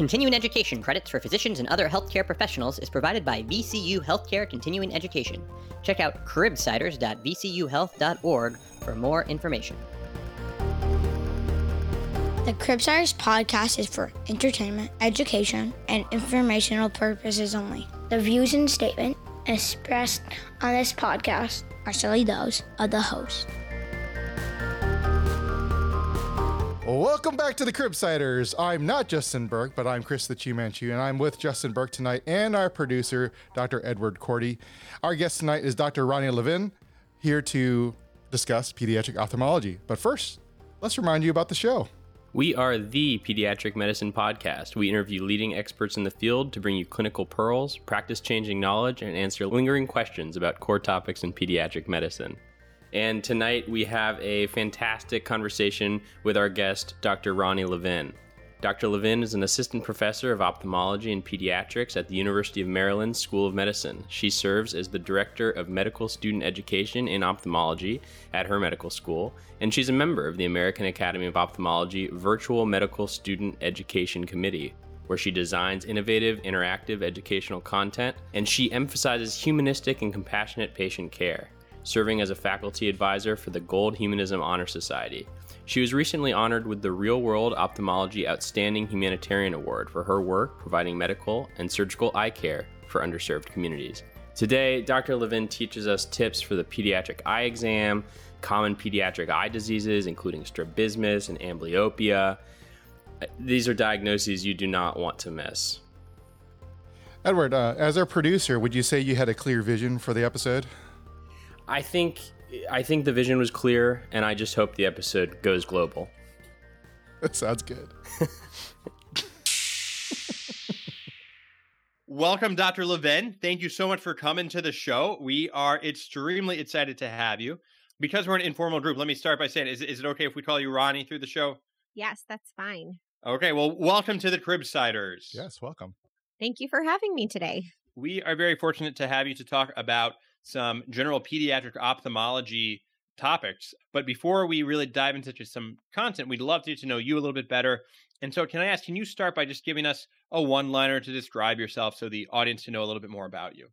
Continuing education credits for physicians and other healthcare professionals is provided by VCU Healthcare Continuing Education. Check out cribsiders.vcuhealth.org for more information. The Cribsiders podcast is for entertainment, education, and informational purposes only. The views and statement expressed on this podcast are solely those of the host. Welcome back to the Cribsiders. I'm not Justin Berk, but I'm Chris the Chi Manchu, and I'm with Justin Berk tonight and our producer, Dr. Edward Cordy. Our guest tonight is Dr. Roni Levin, here to discuss pediatric ophthalmology. But first, let's remind you about the show. We are the pediatric medicine podcast. We interview leading experts in the field to bring you clinical pearls, practice changing knowledge, and answer lingering questions about core topics in pediatric medicine. And tonight we have a fantastic conversation with our guest, Dr. Roni Levin. Dr. Levin is an assistant professor of ophthalmology and pediatrics at the University of Maryland School of Medicine. She serves as the director of medical student education in ophthalmology at her medical school, and she's a member of the American Academy of Ophthalmology Virtual Medical Student Education Committee, where she designs innovative, interactive educational content, and she emphasizes humanistic and compassionate patient care serving as a faculty advisor for the Gold Humanism Honor Society. She was recently honored with the Real World Ophthalmology Outstanding Humanitarian Award for her work providing medical and surgical eye care for underserved communities. Today, Dr. Levin teaches us tips for the pediatric eye exam, common pediatric eye diseases, including strabismus and amblyopia. These are diagnoses you do not want to miss. Edward, uh, as our producer, would you say you had a clear vision for the episode? I think I think the vision was clear, and I just hope the episode goes global. That sounds good. Welcome, Dr. Levin. Thank you so much for coming to the show. We are extremely excited to have you. Because we're an informal group, let me start by saying, is, is it okay if we call you Roni through the show? Yes, that's fine. Okay, well, welcome to the Cribsiders. Yes, welcome. Thank you for having me today. We are very fortunate to have you to talk about some general pediatric ophthalmology topics. But before we really dive into some content, we'd love to, get to know you a little bit better. And so, can I ask, can you start by just giving us a one liner to describe yourself so the audience can know a little bit more about you?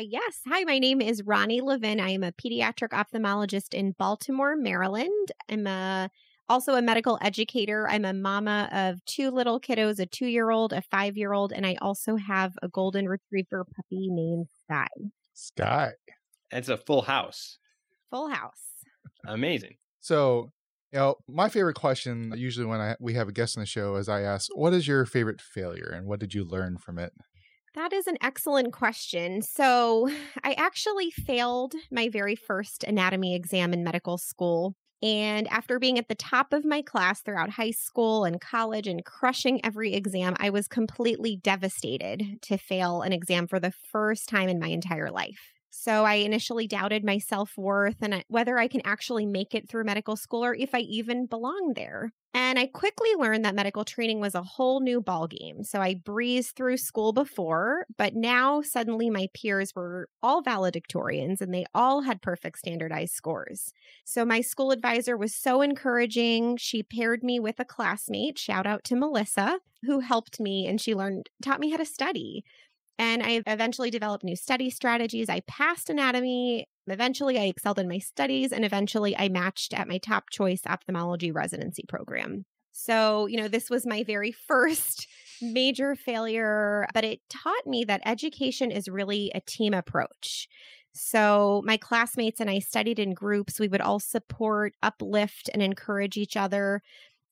Yes. Hi, my name is Roni Levin. I am a pediatric ophthalmologist in Baltimore, Maryland. I'm a also a medical educator. I'm a mama of two little kiddos, a two year old, a five year old, and I also have a golden retriever puppy named Sky. Sky. It's a full house. Full house. Amazing. So, you know, my favorite question usually when I we have a guest on the show is I ask, "What is your favorite failure, and what did you learn from it?" That is an excellent question. So, I actually failed my very first anatomy exam in medical school. And after being at the top of my class throughout high school and college and crushing every exam, I was completely devastated to fail an exam for the first time in my entire life. So I initially doubted my self worth and whether I can actually make it through medical school or if I even belong there. And I quickly learned that medical training was a whole new ballgame. So I breezed through school before, but now suddenly my peers were all valedictorians and they all had perfect standardized scores. So my school advisor was so encouraging. She paired me with a classmate, shout out to Melissa, who helped me and she learned, taught me how to study. And I eventually developed new study strategies. I passed anatomy. Eventually, I excelled in my studies. And eventually, I matched at my top choice ophthalmology residency program. So, you know, this was my very first major failure, but it taught me that education is really a team approach. So, my classmates and I studied in groups. We would all support, uplift, and encourage each other.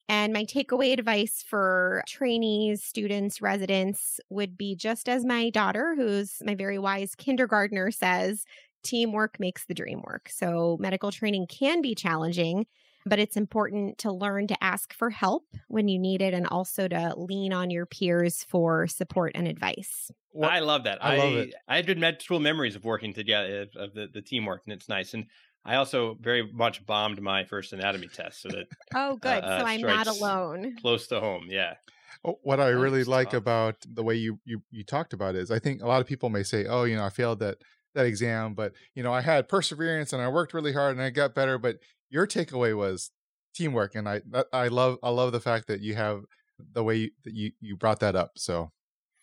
And my takeaway advice for trainees, students, residents would be just as my daughter, who's my very wise kindergartner, says teamwork makes the dream work. So, medical training can be challenging, but it's important to learn to ask for help when you need it and also to lean on your peers for support and advice. Well, I love that. I, I love it. I had good med school memories of working together, of the, the teamwork, and it's nice. And I also very much bombed my first anatomy test, so that oh, good. Uh, so I'm not alone. Close to home, yeah. What I really like about the way you, you you talked about it is, I think a lot of people may say, "Oh, you know, I failed that that exam, but you know, I had perseverance and I worked really hard and I got better." But your takeaway was teamwork, and I I love I love the fact that you have the way that you, you brought that up. So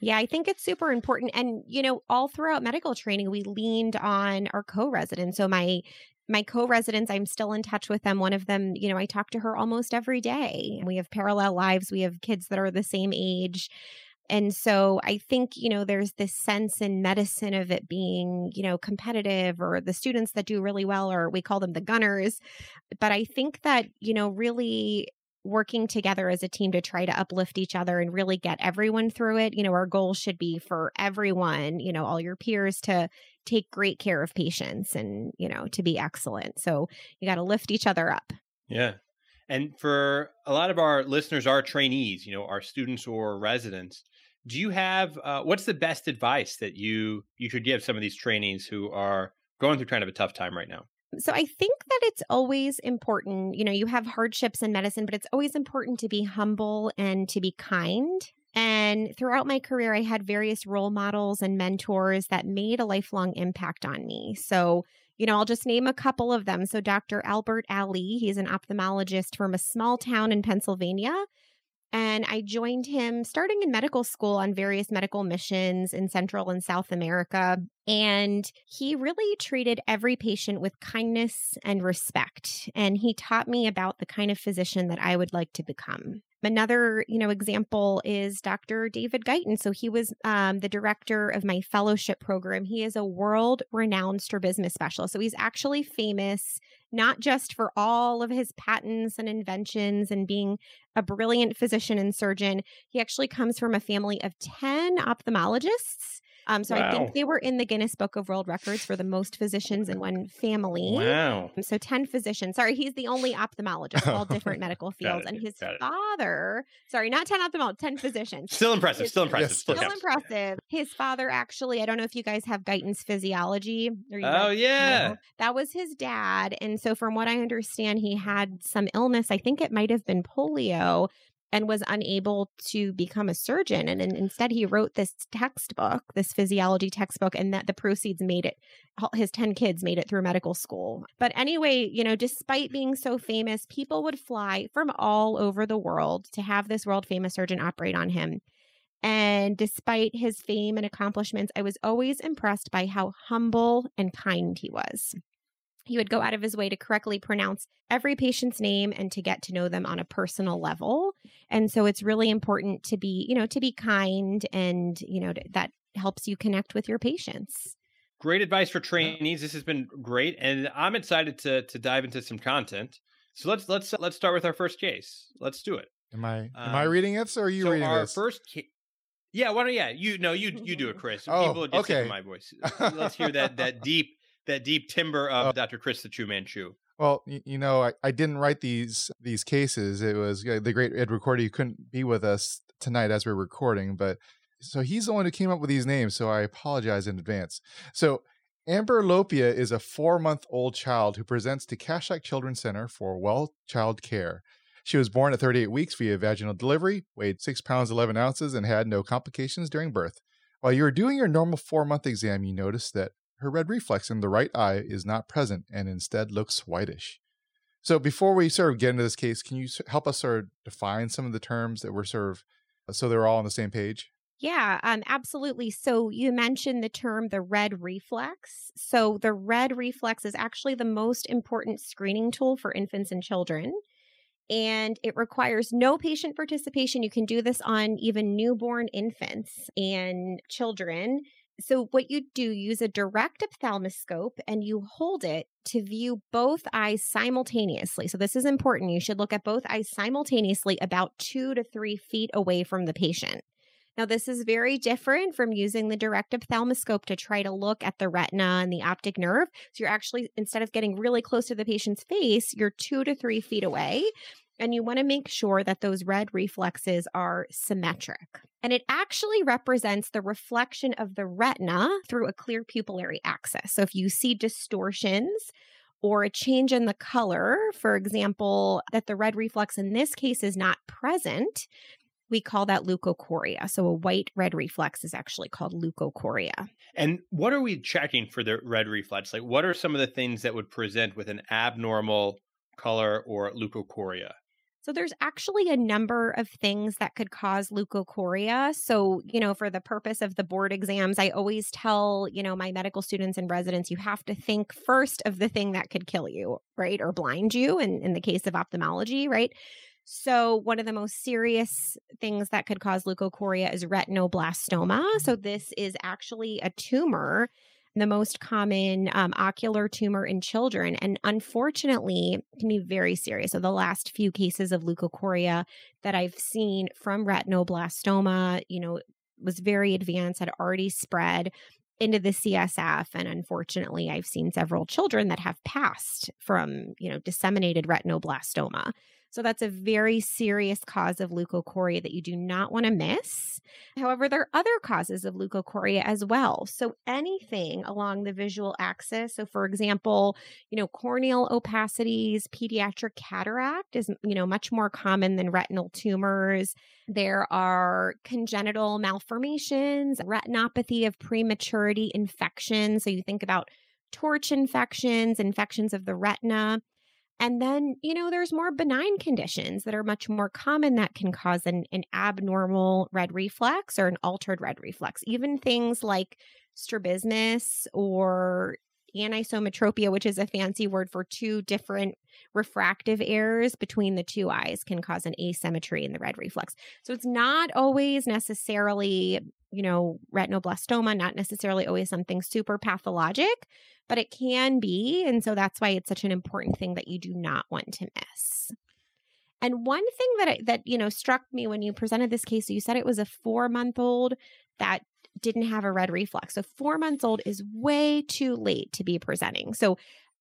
yeah, I think it's super important. And, you know, all throughout medical training, we leaned on our co residents. So, my my co-residents i'm still in touch with them. One of them you know i talk to her almost every day. We have parallel lives. We have kids that are the same age. And so i think you know there's this sense in medicine of it being you know competitive or the students that do really well or we call them the gunners. But i think that you know really working together as a team to try to uplift each other and really get everyone through it. You know, our goal should be for everyone, you know, all your peers to take great care of patients and, you know, to be excellent. So you got to lift each other up. Yeah. And for a lot of our listeners, our trainees, you know, our students or residents, do you have uh, what's the best advice that you you could give some of these trainees who are going through kind of a tough time right now? So I think that it's always important, you know, you have hardships in medicine, but it's always important to be humble and to be kind. And throughout my career, I had various role models and mentors that made a lifelong impact on me. So, you know, I'll just name a couple of them. So, Dr. Albert Ali, he's an ophthalmologist from a small town in Pennsylvania and I joined him starting in medical school on various medical missions in Central and South America. And he really treated every patient with kindness and respect. And he taught me about the kind of physician that I would like to become. Another, you know, example is Dr. David Guyton. So he was um, the director of my fellowship program. He is a world-renowned strabismus specialist. So he's actually famous not just for all of his patents and inventions and being a brilliant physician and surgeon. He actually comes from a family of 10 ophthalmologists um, so wow. I think they were in the Guinness Book of World Records for the most physicians in one family. Wow. Um, so 10 physicians. Sorry, he's the only ophthalmologist, all different medical fields. and his father, sorry, not 10 ophthalmologists, 10 physicians. Still impressive. His, still impressive. Still, still impressive. His father actually, I don't know if you guys have Guyton's physiology. oh, yeah. that was his dad. And so from what I understand, he had some illness. I think it might have been polio and was unable to become a surgeon. And, and, instead, he wrote this textbook, this physiology textbook, and that the proceeds made it, his 10 kids made it through medical school. But anyway, you know, despite being so famous, people would fly from all over the world to have this world famous surgeon operate on him. And despite his fame and accomplishments, I was always impressed by how humble and kind he was. He would go out of his way to correctly pronounce every patient's name and to get to know them on a personal level. And so it's really important to be, you know, to be kind and, you know, that helps you connect with your patients. Great advice for trainees. This has been great and I'm excited to to dive into some content. So let's let's let's start with our first case. Let's do it. Am I am um, I reading it or are you so reading our this? first case yeah, why don't yeah, you no, you you do it, Chris. Oh, People just okay. my voice. Let's hear that that deep that deep timber of uh, Dr. Chris the True Manchu. Well, you, you know, I, I didn't write these these cases. It was uh, the great Ed Cordy who couldn't be with us tonight as we're recording, but so he's the one who came up with these names. So I apologize in advance. So Amber Lopia is a four month old child who presents to Kashlak Children's Center for Well Child Care. She was born at 38 weeks via vaginal delivery, weighed 6 pounds 11 ounces, and had no complications during birth. While you were doing your normal four month exam, you noticed that her red reflex in the right eye is not present and instead looks whitish. So before we sort of get into this case, can you help us sort of define some of the terms that we're sort of uh, so they're all on the same page? Yeah, um, absolutely. So you mentioned the term the red reflex. So the red reflex is actually the most important screening tool for infants and children. And it requires no patient participation. You can do this on even newborn infants and children. So, what you do, use a direct ophthalmoscope and you hold it to view both eyes simultaneously. So, this is important. You should look at both eyes simultaneously about two to three feet away from the patient. Now, this is very different from using the direct ophthalmoscope to try to look at the retina and the optic nerve. So, you're actually, instead of getting really close to the patient's face, you're two to three feet away and you want to make sure that those red reflexes are symmetric. And it actually represents the reflection of the retina through a clear pupillary axis. So if you see distortions, or a change in the color, for example, that the red reflex in this case is not present, we call that leukocoria. So a white red reflex is actually called leukocoria. And what are we checking for the red reflex? Like, what are some of the things that would present with an abnormal color or leukocoria? So there's actually a number of things that could cause leukocoria. So, you know, for the purpose of the board exams, I always tell, you know, my medical students and residents, you have to think first of the thing that could kill you, right? Or blind you in, in the case of ophthalmology, right? So, one of the most serious things that could cause leukocoria is retinoblastoma. So, this is actually a tumor the most common um, ocular tumor in children, and unfortunately, can be very serious. So, the last few cases of leukocoria that I've seen from retinoblastoma, you know, was very advanced, had already spread into the CSF. And unfortunately, I've seen several children that have passed from, you know, disseminated retinoblastoma. So that's a very serious cause of leukocoria that you do not want to miss. However, there are other causes of leukocoria as well. So anything along the visual axis. So for example, you know, corneal opacities, pediatric cataract is, you know, much more common than retinal tumors. There are congenital malformations, retinopathy of prematurity infections. So you think about torch infections, infections of the retina. And then, you know, there's more benign conditions that are much more common that can cause an, an abnormal red reflex or an altered red reflex. Even things like strabismus or anisometropia, which is a fancy word for two different refractive errors between the two eyes, can cause an asymmetry in the red reflex. So it's not always necessarily, you know, retinoblastoma, not necessarily always something super pathologic, but it can be. And so that's why it's such an important thing that you do not want to miss. And one thing that I, that you know struck me when you presented this case, you said it was a four month old that didn't have a red reflex. So four months old is way too late to be presenting. So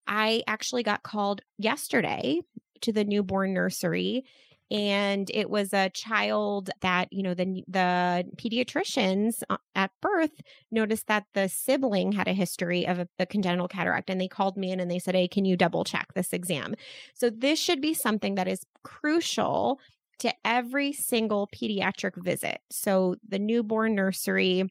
I actually got called yesterday to the newborn nursery and it was a child that you know the the pediatricians uh, at birth noticed that the sibling had a history of a, a, congenital cataract and they called me in and they said hey can you double check this exam? So this should be something that is crucial to every single pediatric visit. So the newborn nursery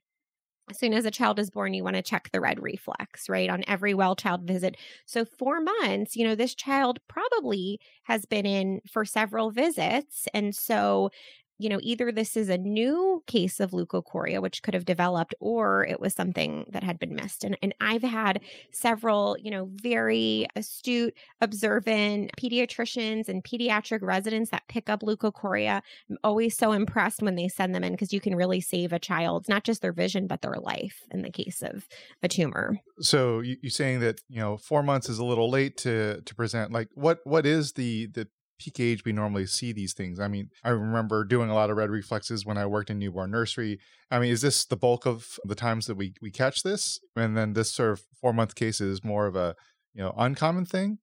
as soon as a child is born, you want to check the red reflex, right, on every well child visit. So, four months, you know, this child probably has been in for several visits. And so, you know, either this is a new case of leukocoria, which could have developed, or it was something that had been missed. And, and I've had several, you know, very astute, observant pediatricians and pediatric residents that pick up leukocoria. I'm always so impressed when they send them in because you can really save a child's, not just their vision, but their life in the case of a tumor. So you, you're saying that, you know, four months is a little late to, to present. Like what, what is the, the peak age we normally see these things. I mean, I remember doing a lot of red reflexes when I worked in newborn nursery. I mean, is this the bulk of the times that we we catch this? And then this sort of four month case is more of a you know uncommon thing.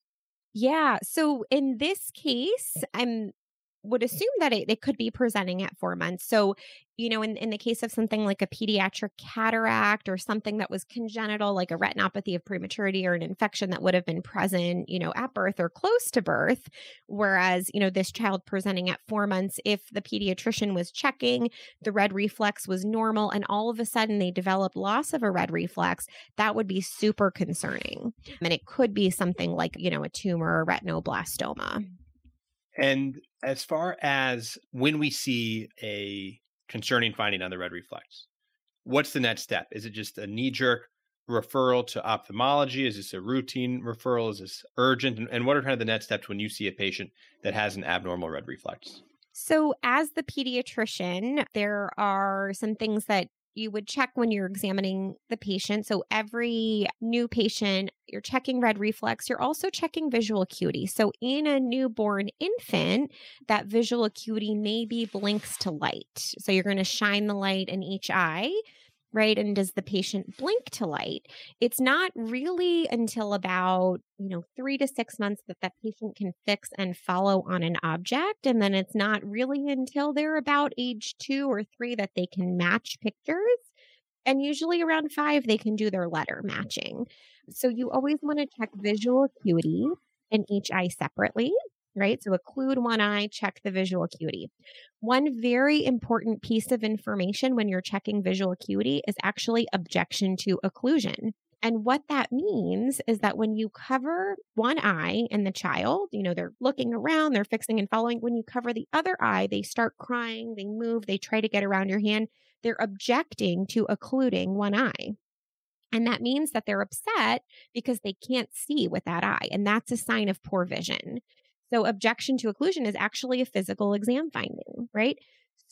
Yeah. So in this case, I'm would assume that it, it could be presenting at four months. So, you know, in, in the case of something like a pediatric cataract or something that was congenital, like a retinopathy of prematurity or an infection that would have been present, you know, at birth or close to birth. Whereas, you know, this child presenting at four months, if the pediatrician was checking, the red reflex was normal, and all of a sudden they developed loss of a red reflex, that would be super concerning. And it could be something like, you know, a tumor or retinoblastoma. And as far as when we see a concerning finding on the red reflex, what's the next step? Is it just a knee jerk referral to ophthalmology? Is this a routine referral? Is this urgent? And what are kind of the next steps when you see a patient that has an abnormal red reflex? So, as the pediatrician, there are some things that you would check when you're examining the patient. So every new patient, you're checking red reflex, you're also checking visual acuity. So in a newborn infant, that visual acuity maybe blinks to light. So you're going to shine the light in each eye right? And does the patient blink to light? It's not really until about, you know, three to six months that that patient can fix and follow on an object. And then it's not really until they're about age two or three that they can match pictures. And usually around five, they can do their letter matching. So you always want to check visual acuity in each eye separately right? So occlude one eye, check the visual acuity. One very important piece of information when you're checking visual acuity is actually objection to occlusion. And what that means is that when you cover one eye in the child, you know, they're looking around, they're fixing and following. When you cover the other eye, they start crying, they move, they try to get around your hand. They're objecting to occluding one eye. And that means that they're upset because they can't see with that eye. And that's a sign of poor vision. So, objection to occlusion is actually a physical exam finding, right?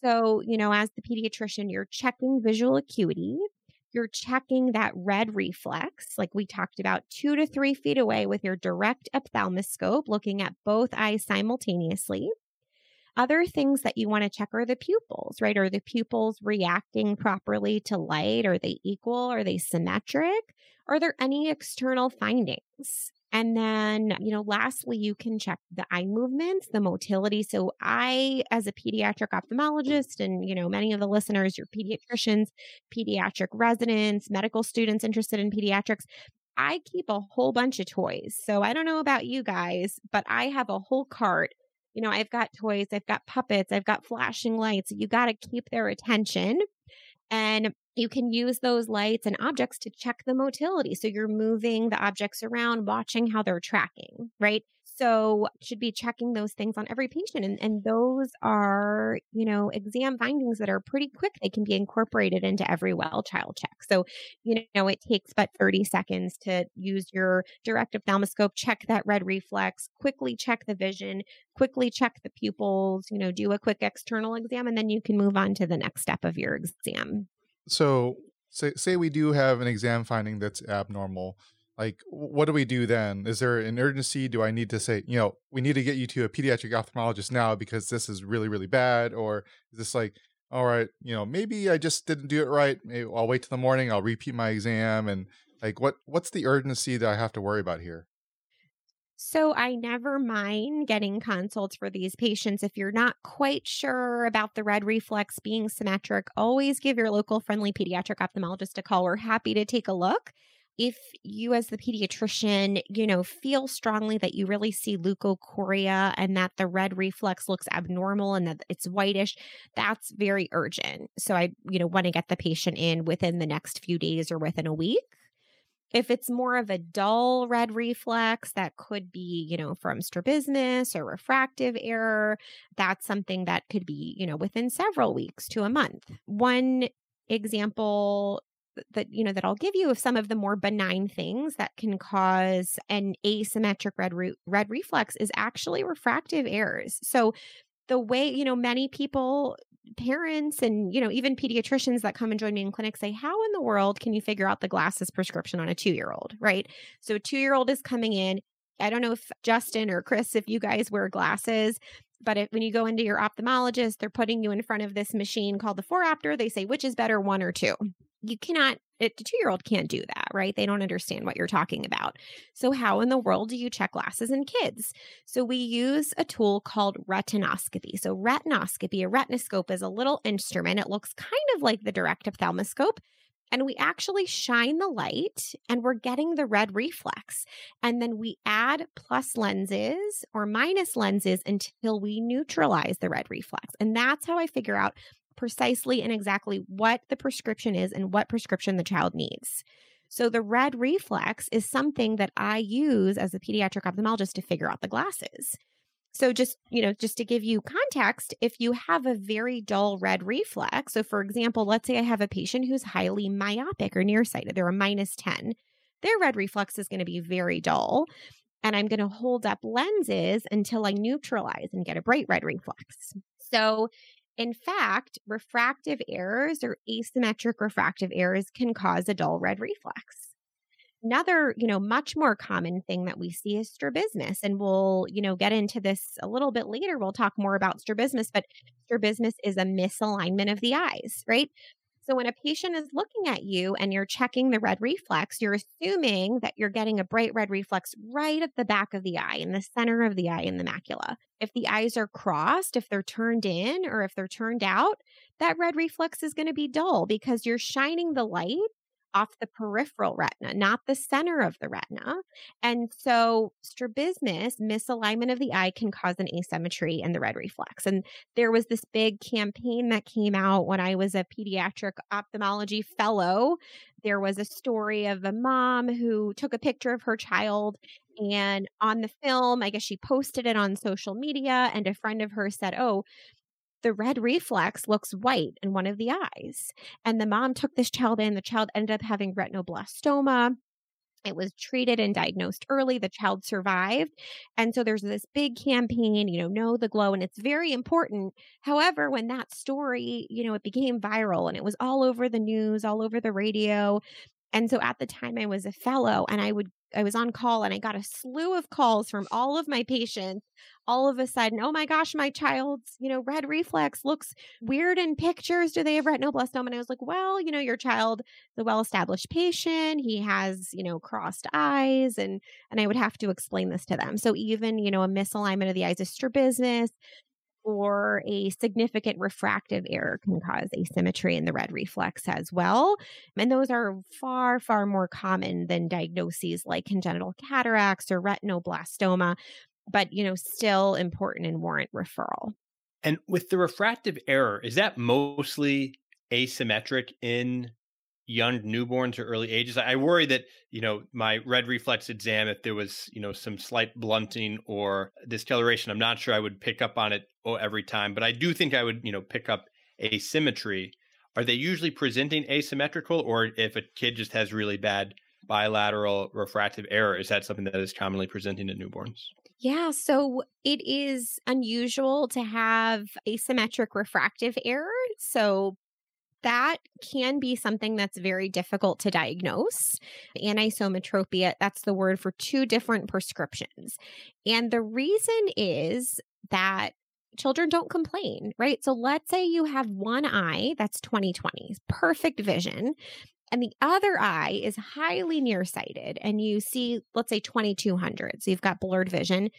So, you know, as the pediatrician, you're checking visual acuity you're checking that red reflex, like we talked about, two to three feet away with your direct ophthalmoscope, looking at both eyes simultaneously. Other things that you want to check are the pupils, right? Are the pupils reacting properly to light? Are they equal? Are they symmetric? Are there any external findings? And then, you know, lastly, you can check the eye movements, the motility. So I, as a pediatric ophthalmologist, and, you know, many of the listeners, your pediatricians, pediatric residents, medical students interested in pediatrics, I keep a whole bunch of toys. So I don't know about you guys, but I have a whole cart. You know, I've got toys, I've got puppets, I've got flashing lights. You got to keep their attention. And you can use those lights and objects to check the motility. So you're moving the objects around, watching how they're tracking, right? So should be checking those things on every patient. And, and those are, you know, exam findings that are pretty quick. They can be incorporated into every well child check. So, you know, it takes but 30 seconds to use your direct ophthalmoscope, check that red reflex, quickly check the vision, quickly check the pupils, you know, do a quick external exam, and then you can move on to the next step of your exam. So say say we do have an exam finding that's abnormal. Like what do we do then? Is there an urgency? Do I need to say, you know, we need to get you to a pediatric ophthalmologist now because this is really, really bad? Or is this like, all right, you know, maybe I just didn't do it right. Maybe I'll wait till the morning, I'll repeat my exam and like what what's the urgency that I have to worry about here? So I never mind getting consults for these patients. If you're not quite sure about the red reflex being symmetric, always give your local friendly pediatric ophthalmologist a call. We're happy to take a look. If you, as the pediatrician, you know, feel strongly that you really see leukocoria and that the red reflex looks abnormal and that it's whitish, that's very urgent. So I, you know, want to get the patient in within the next few days or within a week. If it's more of a dull red reflex, that could be, you know, from strabismus or refractive error. That's something that could be, you know, within several weeks to a month. One example that you know that I'll give you of some of the more benign things that can cause an asymmetric red root red reflex is actually refractive errors. So the way you know many people parents and you know even pediatricians that come and join me in clinic say how in the world can you figure out the glasses prescription on a 2-year-old right? So a 2-year-old is coming in. I don't know if justin or chris if you guys wear glasses but if, when you go into your ophthalmologist they're putting you in front of this machine called the phoropter they say which is better one or two you cannot a two year old can't do that, right? They don't understand what you're talking about. So, how in the world do you check glasses in kids? So, we use a tool called retinoscopy. So, retinoscopy, a retinoscope is a little instrument. It looks kind of like the direct ophthalmoscope. And we actually shine the light and we're getting the red reflex. And then we add plus lenses or minus lenses until we neutralize the red reflex. And that's how I figure out precisely and exactly what the prescription is and what prescription the child needs. So the red reflex is something that I use as a pediatric ophthalmologist to figure out the glasses. So just, you know, just to give you context, if you have a very dull red reflex, so for example, let's say I have a patient who's highly myopic or nearsighted, they're a minus 10, their red reflex is going to be very dull. And I'm going to hold up lenses until I neutralize and get a bright red reflex. So in fact, refractive errors or asymmetric refractive errors can cause a dull red reflex. Another, you know, much more common thing that we see is strabismus. And we'll, you know, get into this a little bit later. We'll talk more about strabismus, but strabismus is a misalignment of the eyes, right? So when a patient is looking at you and you're checking the red reflex, you're assuming that you're getting a bright red reflex right at the back of the eye, in the center of the eye, in the macula. If the eyes are crossed, if they're turned in or if they're turned out, that red reflex is going to be dull because you're shining the light off the peripheral retina, not the center of the retina. And so, strabismus, misalignment of the eye, can cause an asymmetry in the red reflex. And there was this big campaign that came out when I was a pediatric ophthalmology fellow. There was a story of a mom who took a picture of her child and on the film, I guess she posted it on social media, and a friend of hers said, Oh, the red reflex looks white in one of the eyes. And the mom took this child in. The child ended up having retinoblastoma. It was treated and diagnosed early. The child survived. And so there's this big campaign, you know, know the glow, and it's very important. However, when that story, you know, it became viral and it was all over the news, all over the radio. And so at the time I was a fellow and I would I was on call and I got a slew of calls from all of my patients. All of a sudden, oh my gosh, my child's, you know, red reflex looks weird in pictures. Do they have retinoblastoma? And I was like, well, you know, your child, the well-established patient, he has, you know, crossed eyes, and and I would have to explain this to them. So even, you know, a misalignment of the eyes is strabismus or a significant refractive error can cause asymmetry in the red reflex as well. And those are far, far more common than diagnoses like congenital cataracts or retinoblastoma, but, you know, still important and warrant referral. And with the refractive error, is that mostly asymmetric in young newborns or early ages. I worry that, you know, my red reflex exam, if there was, you know, some slight blunting or discoloration, I'm not sure I would pick up on it every time, but I do think I would, you know, pick up asymmetry. Are they usually presenting asymmetrical or if a kid just has really bad bilateral refractive error, is that something that is commonly presenting in newborns? Yeah, so it is unusual to have asymmetric refractive error. So that can be something that's very difficult to diagnose. Anisometropia, that's the word for two different prescriptions. And the reason is that children don't complain, right? So let's say you have one eye that's 20/20, perfect vision, and the other eye is highly nearsighted and you see let's say 2200 so you've got blurred vision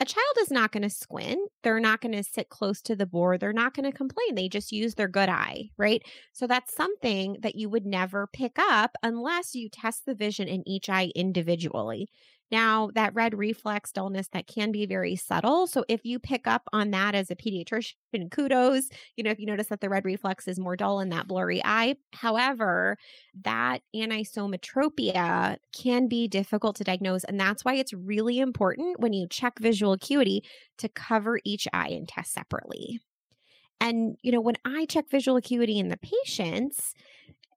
a child is not going to squint. They're not going to sit close to the board. They're not going to complain. They just use their good eye, right? So that's something that you would never pick up unless you test the vision in each eye individually. Now, that red reflex dullness that can be very subtle. So if you pick up on that as a pediatrician, kudos. You know, if you notice that the red reflex is more dull in that blurry eye. However, that anisometropia can be difficult to diagnose. And that's why it's really important when you check visual acuity to cover each eye and test separately. And, you know, when I check visual acuity in the patients,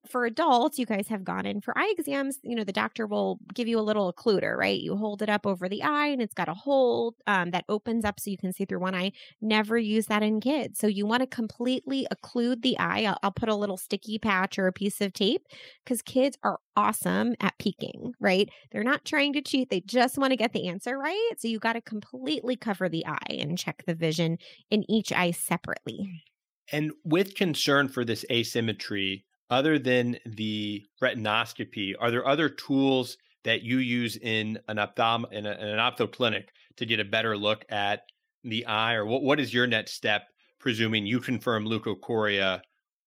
for adults, you guys have gone in for eye exams. You know, the doctor will give you a little occluder, right? You hold it up over the eye and it's got a hole um, that opens up so you can see through one eye. Never use that in kids. So you want to completely occlude the eye. I'll, I'll put a little sticky patch or a piece of tape because kids are awesome at peeking, right? They're not trying to cheat. They just want to get the answer right. So you got to completely cover the eye and check the vision in each eye separately. And with concern for this asymmetry, other than the retinoscopy, are there other tools that you use in an ophthalm in, a, in an ophtho clinic to get a better look at the eye, or what, what is your next step? Presuming you confirm leukocoria,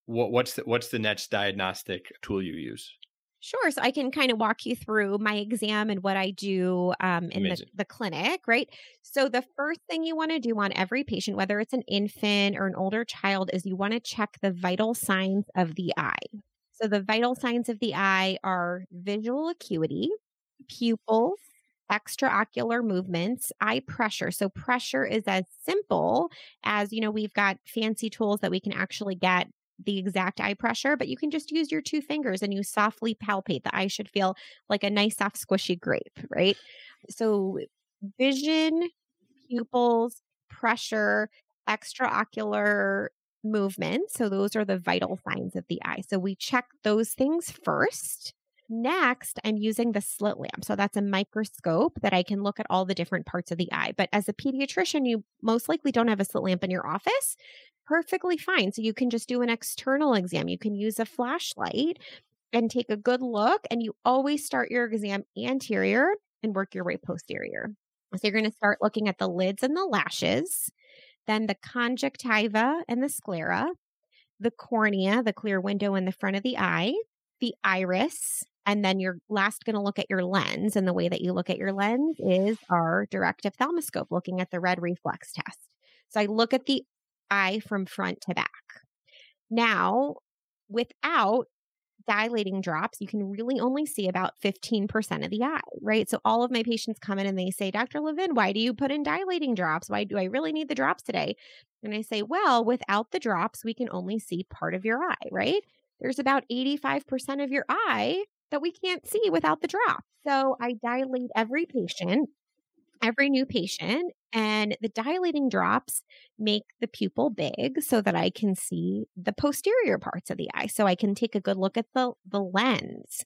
what, what's the, what's the next diagnostic tool you use? Sure. So I can kind of walk you through my exam and what I do um, in the, the clinic, right? So, the first thing you want to do on every patient, whether it's an infant or an older child, is you want to check the vital signs of the eye. So, the vital signs of the eye are visual acuity, pupils, extraocular movements, eye pressure. So, pressure is as simple as, you know, we've got fancy tools that we can actually get the exact eye pressure, but you can just use your two fingers and you softly palpate. The eye should feel like a nice, soft, squishy grape, right? So, vision, pupils, pressure, extraocular movement. So, those are the vital signs of the eye. So, we check those things first. Next, I'm using the slit lamp. So that's a microscope that I can look at all the different parts of the eye. But as a pediatrician, you most likely don't have a slit lamp in your office perfectly fine. So you can just do an external exam. You can use a flashlight and take a good look. And you always start your exam anterior and work your way posterior. So you're going to start looking at the lids and the lashes, then the conjunctiva and the sclera, the cornea, the clear window in the front of the eye, the iris, and then you're last going to look at your lens. And the way that you look at your lens is our direct ophthalmoscope, looking at the red reflex test. So I look at the eye from front to back. Now, without dilating drops, you can really only see about 15% of the eye, right? So all of my patients come in and they say, Dr. Levin, why do you put in dilating drops? Why do I really need the drops today? And I say, well, without the drops, we can only see part of your eye, right? There's about 85% of your eye that we can't see without the drop. So I dilate every patient every new patient and the dilating drops make the pupil big so that I can see the posterior parts of the eye. So I can take a good look at the, the lens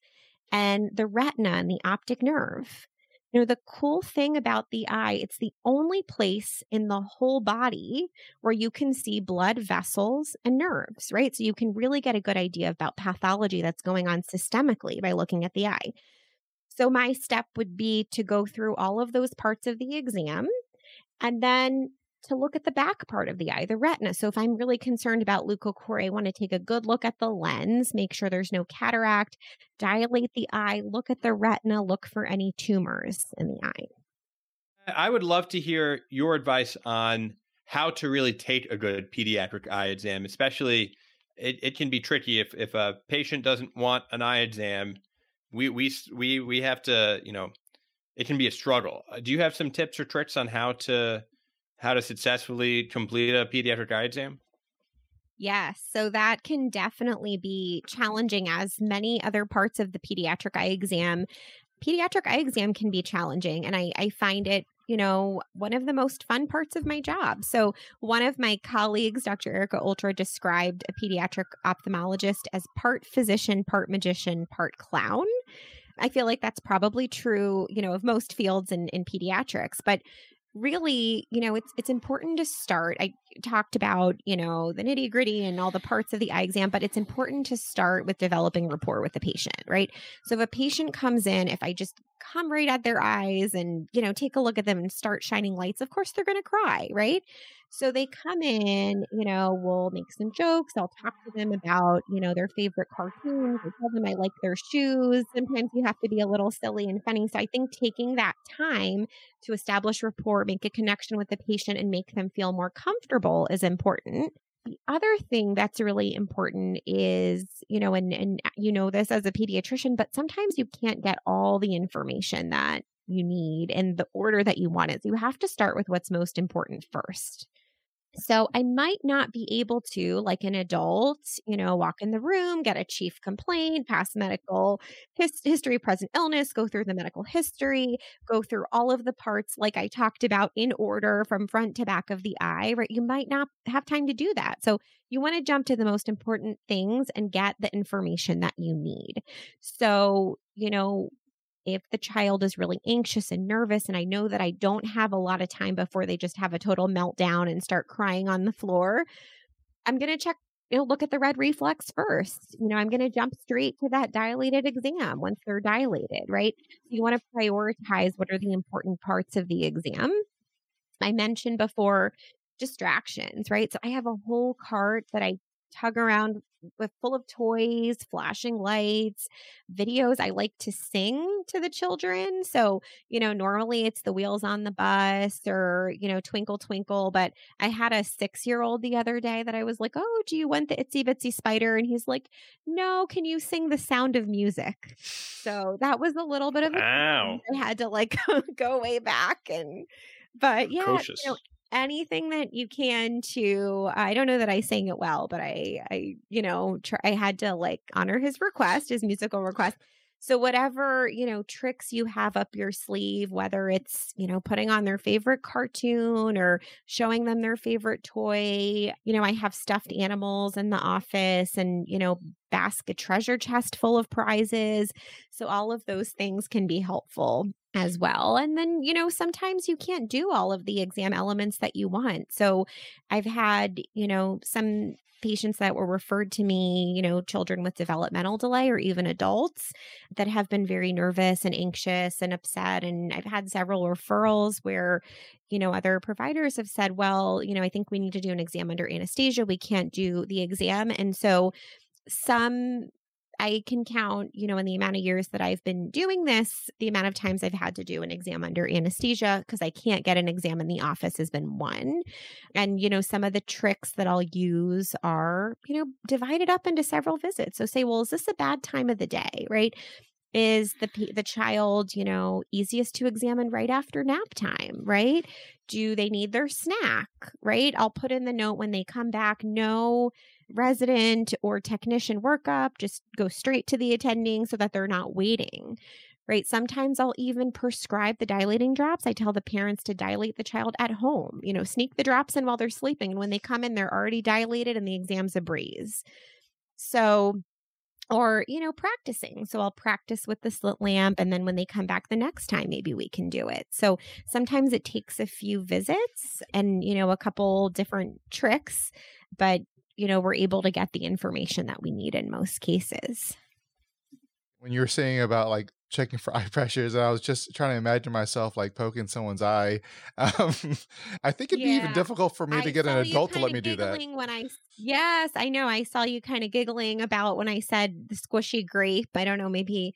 and the retina and the optic nerve. You know, the cool thing about the eye, it's the only place in the whole body where you can see blood vessels and nerves, right? So you can really get a good idea about pathology that's going on systemically by looking at the eye. So, my step would be to go through all of those parts of the exam and then to look at the back part of the eye, the retina. So, if I'm really concerned about leukocoria, I want to take a good look at the lens, make sure there's no cataract, dilate the eye, look at the retina, look for any tumors in the eye. I would love to hear your advice on how to really take a good pediatric eye exam, especially it, it can be tricky if, if a patient doesn't want an eye exam we we we we have to you know it can be a struggle uh, do you have some tips or tricks on how to how to successfully complete a pediatric eye exam Yes, so that can definitely be challenging as many other parts of the pediatric eye exam. Pediatric eye exam can be challenging, and I, I find it you know, one of the most fun parts of my job. So, one of my colleagues, Dr. Erica Ultra, described a pediatric ophthalmologist as part physician, part magician, part clown. I feel like that's probably true, you know, of most fields in, in pediatrics. But really, you know, it's it's important to start. I talked about, you know, the nitty gritty and all the parts of the eye exam, but it's important to start with developing rapport with the patient, right? So if a patient comes in, if I just come right at their eyes and, you know, take a look at them and start shining lights, of course they're going to cry, right? So they come in, you know, we'll make some jokes. I'll talk to them about, you know, their favorite cartoons. I tell them I like their shoes. Sometimes you have to be a little silly and funny. So I think taking that time to establish rapport, make a connection with the patient, and make them feel more comfortable is important. The other thing that's really important is, you know, and, and uh, you know this as a pediatrician, but sometimes you can't get all the information that you need in the order that you want it. So you have to start with what's most important first. So I might not be able to, like an adult, you know, walk in the room, get a chief complaint, pass medical his- history, present illness, go through the medical history, go through all of the parts like I talked about in order from front to back of the eye, right? You might not have time to do that. So you want to jump to the most important things and get the information that you need. So, you know, if the child is really anxious and nervous and I know that I don't have a lot of time before they just have a total meltdown and start crying on the floor, I'm going to check you know, look at the red reflex first. You know, I'm going to jump straight to that dilated exam once they're dilated, right? So you want to prioritize what are the important parts of the exam. I mentioned before distractions, right? So I have a whole cart that I tug around with full of toys, flashing lights, videos. I like to sing to the children. So, you know, normally it's the wheels on the bus or, you know, twinkle twinkle. But I had a six year old the other day that I was like, Oh, do you want the itsy bitsy spider? And he's like, No, can you sing the sound of music? So that was a little bit of a wow. I had to like go way back and but yeah, you know, anything that you can to uh, i don't know that i sang it well but i i you know try, i had to like honor his request his musical request. So whatever you know tricks you have up your sleeve whether it's you know putting on their favorite cartoon or showing them their favorite toy you know i have stuffed animals in the office and you know basket treasure chest full of prizes. So all of those things can be helpful as well. And then, you know, sometimes you can't do all of the exam elements that you want. So I've had, you know, some patients that were referred to me, you know, children with developmental delay or even adults that have been very nervous and anxious and upset. And I've had several referrals where, you know, other providers have said, well, you know, I think we need to do an exam under anesthesia. We can't do the exam. And so some I can count, you know, in the amount of years that I've been doing this, the amount of times I've had to do an exam under anesthesia because I can't get an exam in the office has been one. And, you know, some of the tricks that I'll use are, you know, divided up into several visits. So say, well, is this a bad time of the day, right? is the the child you know easiest to examine right after nap time right do they need their snack right i'll put in the note when they come back no resident or technician workup just go straight to the attending so that they're not waiting right? Sometimes i'll even prescribe the dilating drops. I tell the parents to dilate the child at home you know sneak the drops in while they're sleeping and when they come in they're already dilated and the exam's a breeze. So or you know practicing. So i'll practice with the slit lamp and then when they come back the next time maybe we can do it. So sometimes it takes a few visits and you know a couple different tricks but you know we're able to get the information that we need in most cases when you were saying about like checking for eye pressures and i was just trying to imagine myself like poking someone's eye um, i think it'd yeah. be even difficult for me I to get an adult to let me do that when i yes i know i saw you kind of giggling about when i said the squishy grape i don't know maybe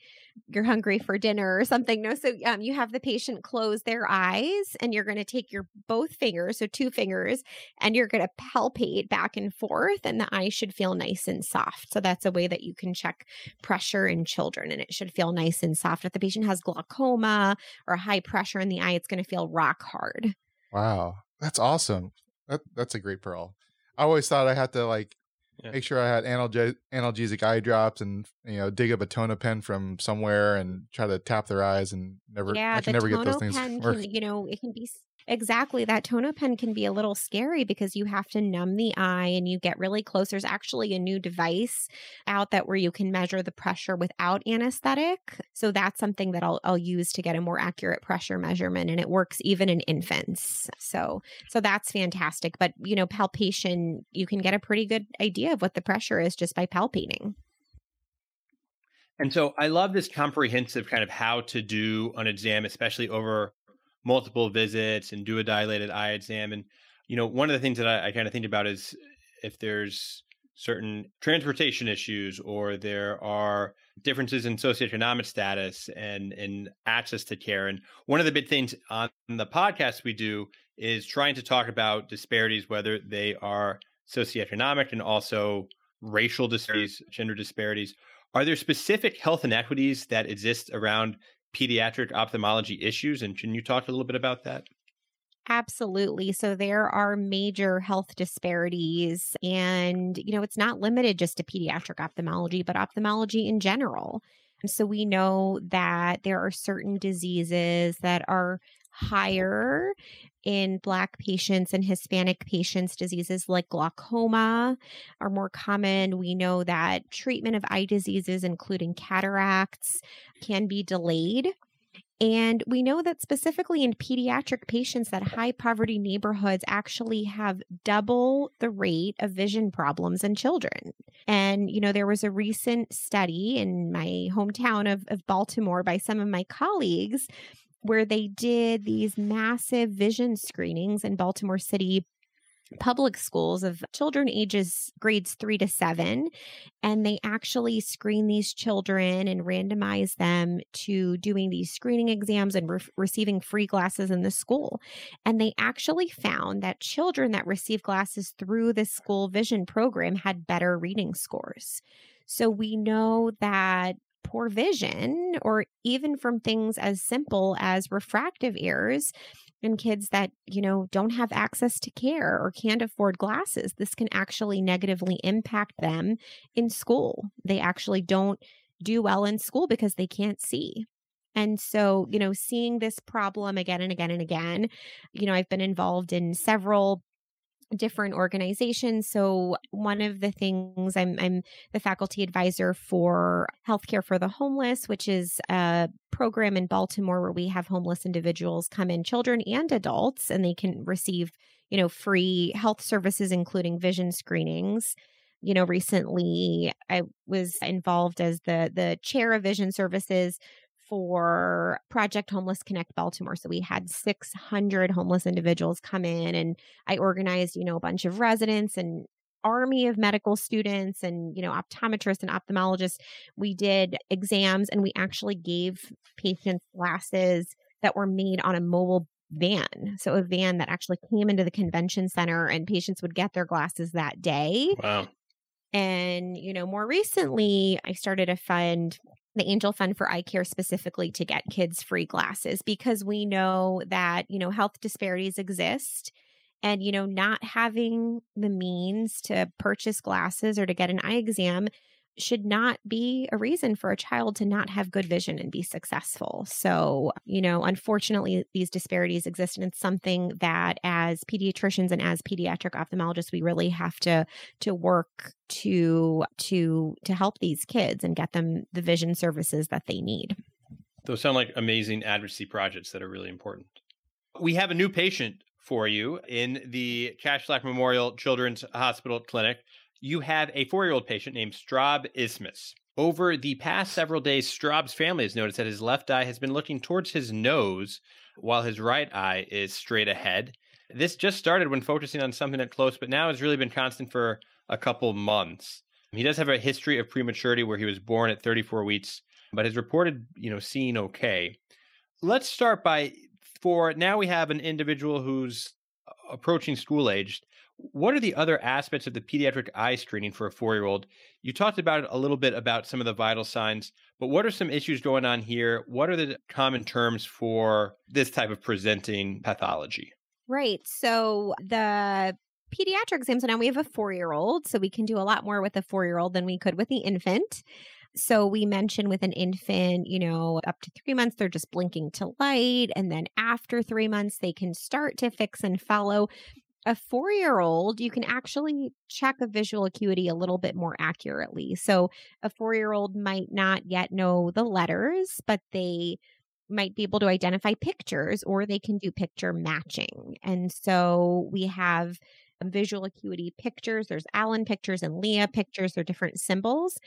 you're hungry for dinner or something no so um, you have the patient close their eyes and you're going to take your both fingers so two fingers and you're going to palpate back and forth and the eye should feel nice and soft so that's a way that you can check pressure in children and it should feel nice and soft. If the patient has glaucoma or high pressure in the eye, it's going to feel rock hard. Wow, that's awesome. That that's a great pearl. I always thought I had to like yeah. make sure I had analge- analgesic eye drops and you know dig up a tono pen from somewhere and try to tap their eyes and never yeah, I can never get those things. Can, you know, it can be Exactly. That tono-pen can be a little scary because you have to numb the eye and you get really close. There's actually a new device out that where you can measure the pressure without anesthetic. So that's something that I'll I'll use to get a more accurate pressure measurement and it works even in infants. So so that's fantastic. But you know, palpation, you can get a pretty good idea of what the pressure is just by palpating. And so I love this comprehensive kind of how to do an exam, especially over multiple visits and do a dilated eye exam. And, you know, one of the things that I, I kind of think about is if there's certain transportation issues or there are differences in socioeconomic status and, and access to care. And one of the big things on the podcast we do is trying to talk about disparities, whether they are socioeconomic and also racial disparities, gender disparities. Are there specific health inequities that exist around pediatric ophthalmology issues. And can you talk a little bit about that? Absolutely. So there are major health disparities, and, you know, it's not limited just to pediatric ophthalmology, but ophthalmology in general. And so we know that there are certain diseases that are higher in Black patients and Hispanic patients. Diseases like glaucoma are more common. We know that treatment of eye diseases, including cataracts, can be delayed. And we know that specifically in pediatric patients, that high poverty neighborhoods actually have double the rate of vision problems in children. And, you know, there was a recent study in my hometown of, of Baltimore by some of my colleagues where they did these massive vision screenings in Baltimore City public schools of children ages grades three to seven. And they actually screen these children and randomize them to doing these screening exams and re- receiving free glasses in the school. And they actually found that children that received glasses through the school vision program had better reading scores. So we know that poor vision, or even from things as simple as refractive errors in kids that, you know, don't have access to care or can't afford glasses. This can actually negatively impact them in school. They actually don't do well in school because they can't see. And so, you know, seeing this problem again and again and again, you know, I've been involved in several different organizations. So one of the things I'm I'm the faculty advisor for Healthcare for the Homeless, which is a program in Baltimore where we have homeless individuals come in, children and adults, and they can receive, you know, free health services including vision screenings you know recently i was involved as the the chair of vision services for Project Homeless Connect Baltimore. So we had 600 homeless individuals come in and I organized, you know, a bunch of residents and army of medical students and, you know, optometrists and ophthalmologists. We did exams and we actually gave patients glasses that were made on a mobile van. So a van that actually came into the convention center and patients would get their glasses that day. Wow. And, you know, more recently, I started a fund, the Angel Fund for Eye Care specifically to get kids free glasses because we know that, you know, health disparities exist. And, you know, not having the means to purchase glasses or to get an eye exam should not be a reason for a child to not have good vision and be successful. So, you know, unfortunately, these disparities exist, and it's something that as pediatricians and as pediatric ophthalmologists, we really have to to work to to to help these kids and get them the vision services that they need. Those sound like amazing advocacy projects that are really important. We have a new patient for you in the Cash Slack Memorial Children's Hospital Clinic you have a four year old patient named Straub Isthmus. Over the past several days, Straub's family has noticed that his left eye has been looking towards his nose while his right eye is straight ahead. This just started when focusing on something at close, but now has really been constant for a couple months. He does have a history of prematurity where he was born at 34 weeks, but has reported, you know, seeing okay. Let's start by for now we have an individual who's approaching school age what are the other aspects of the pediatric eye screening for a four year old? You talked about it a little bit about some of the vital signs, but what are some issues going on here? What are the common terms for this type of presenting pathology? Right. So the pediatric exams, so now we have a four year old, so we can do a lot more with a four year old than we could with the infant. So we mentioned with an infant, you know, up to three months, they're just blinking to light. And then after three months, they can start to fix and follow a four year old, you can actually check a visual acuity a little bit more accurately. So, a four year old might not yet know the letters, but they might be able to identify pictures or they can do picture matching. And so, we have visual acuity pictures. There's Allen pictures and Lea pictures. They're different symbols.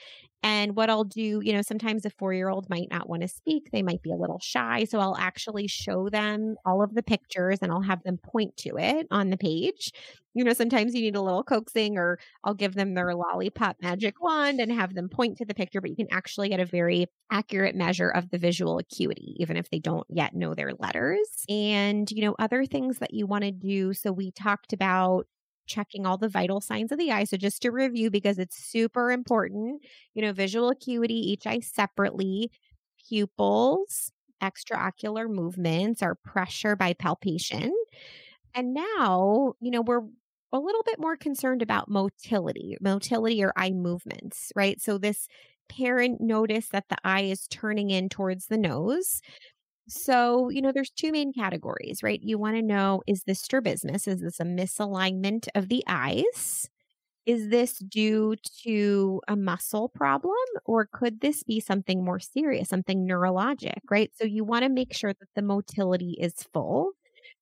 And what I'll do, you know, sometimes a four year old might not want to speak. They might be a little shy. So I'll actually show them all of the pictures and I'll have them point to it on the page. You know, sometimes you need a little coaxing or I'll give them their lollipop magic wand and have them point to the picture, but you can actually get a very accurate measure of the visual acuity, even if they don't yet know their letters. And, you know, other things that you want to do. So we talked about checking all the vital signs of the eye. So just to review, because it's super important, you know, visual acuity, each eye separately, pupils, extraocular movements, or pressure by palpation. And now, you know, we're a little bit more concerned about motility, motility or eye movements, right? So this parent noticed that the eye is turning in towards the nose. So, you know, there's two main categories, right? You want to know is this strabismus? Is this a misalignment of the eyes? Is this due to a muscle problem or could this be something more serious, something neurologic, right? So you want to make sure that the motility is full.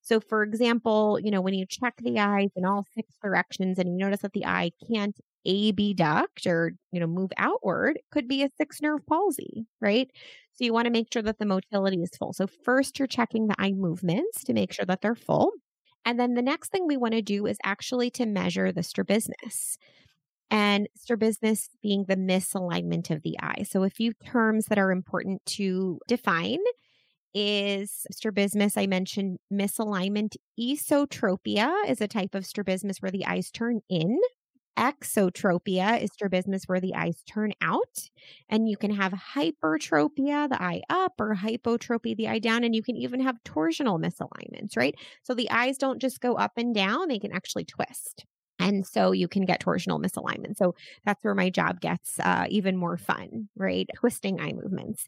So, for example, you know, when you check the eyes in all six directions and you notice that the eye can't abduct or, you know, move outward, could be a sixth nerve palsy, right? So you want to make sure that the motility is full. So first you're checking the eye movements to make sure that they're full. And then the next thing we want to do is actually to measure the strabismus. And strabismus being the misalignment of the eye. So a few terms that are important to define is strabismus. I mentioned misalignment. Esotropia is a type of strabismus where the eyes turn in Exotropia is strabismus where the eyes turn out. And you can have hypertropia, the eye up, or hypotropy, the eye down. And you can even have torsional misalignments, right? So the eyes don't just go up and down, they can actually twist. And so you can get torsional misalignment. So that's where my job gets uh, even more fun, right? Twisting eye movements.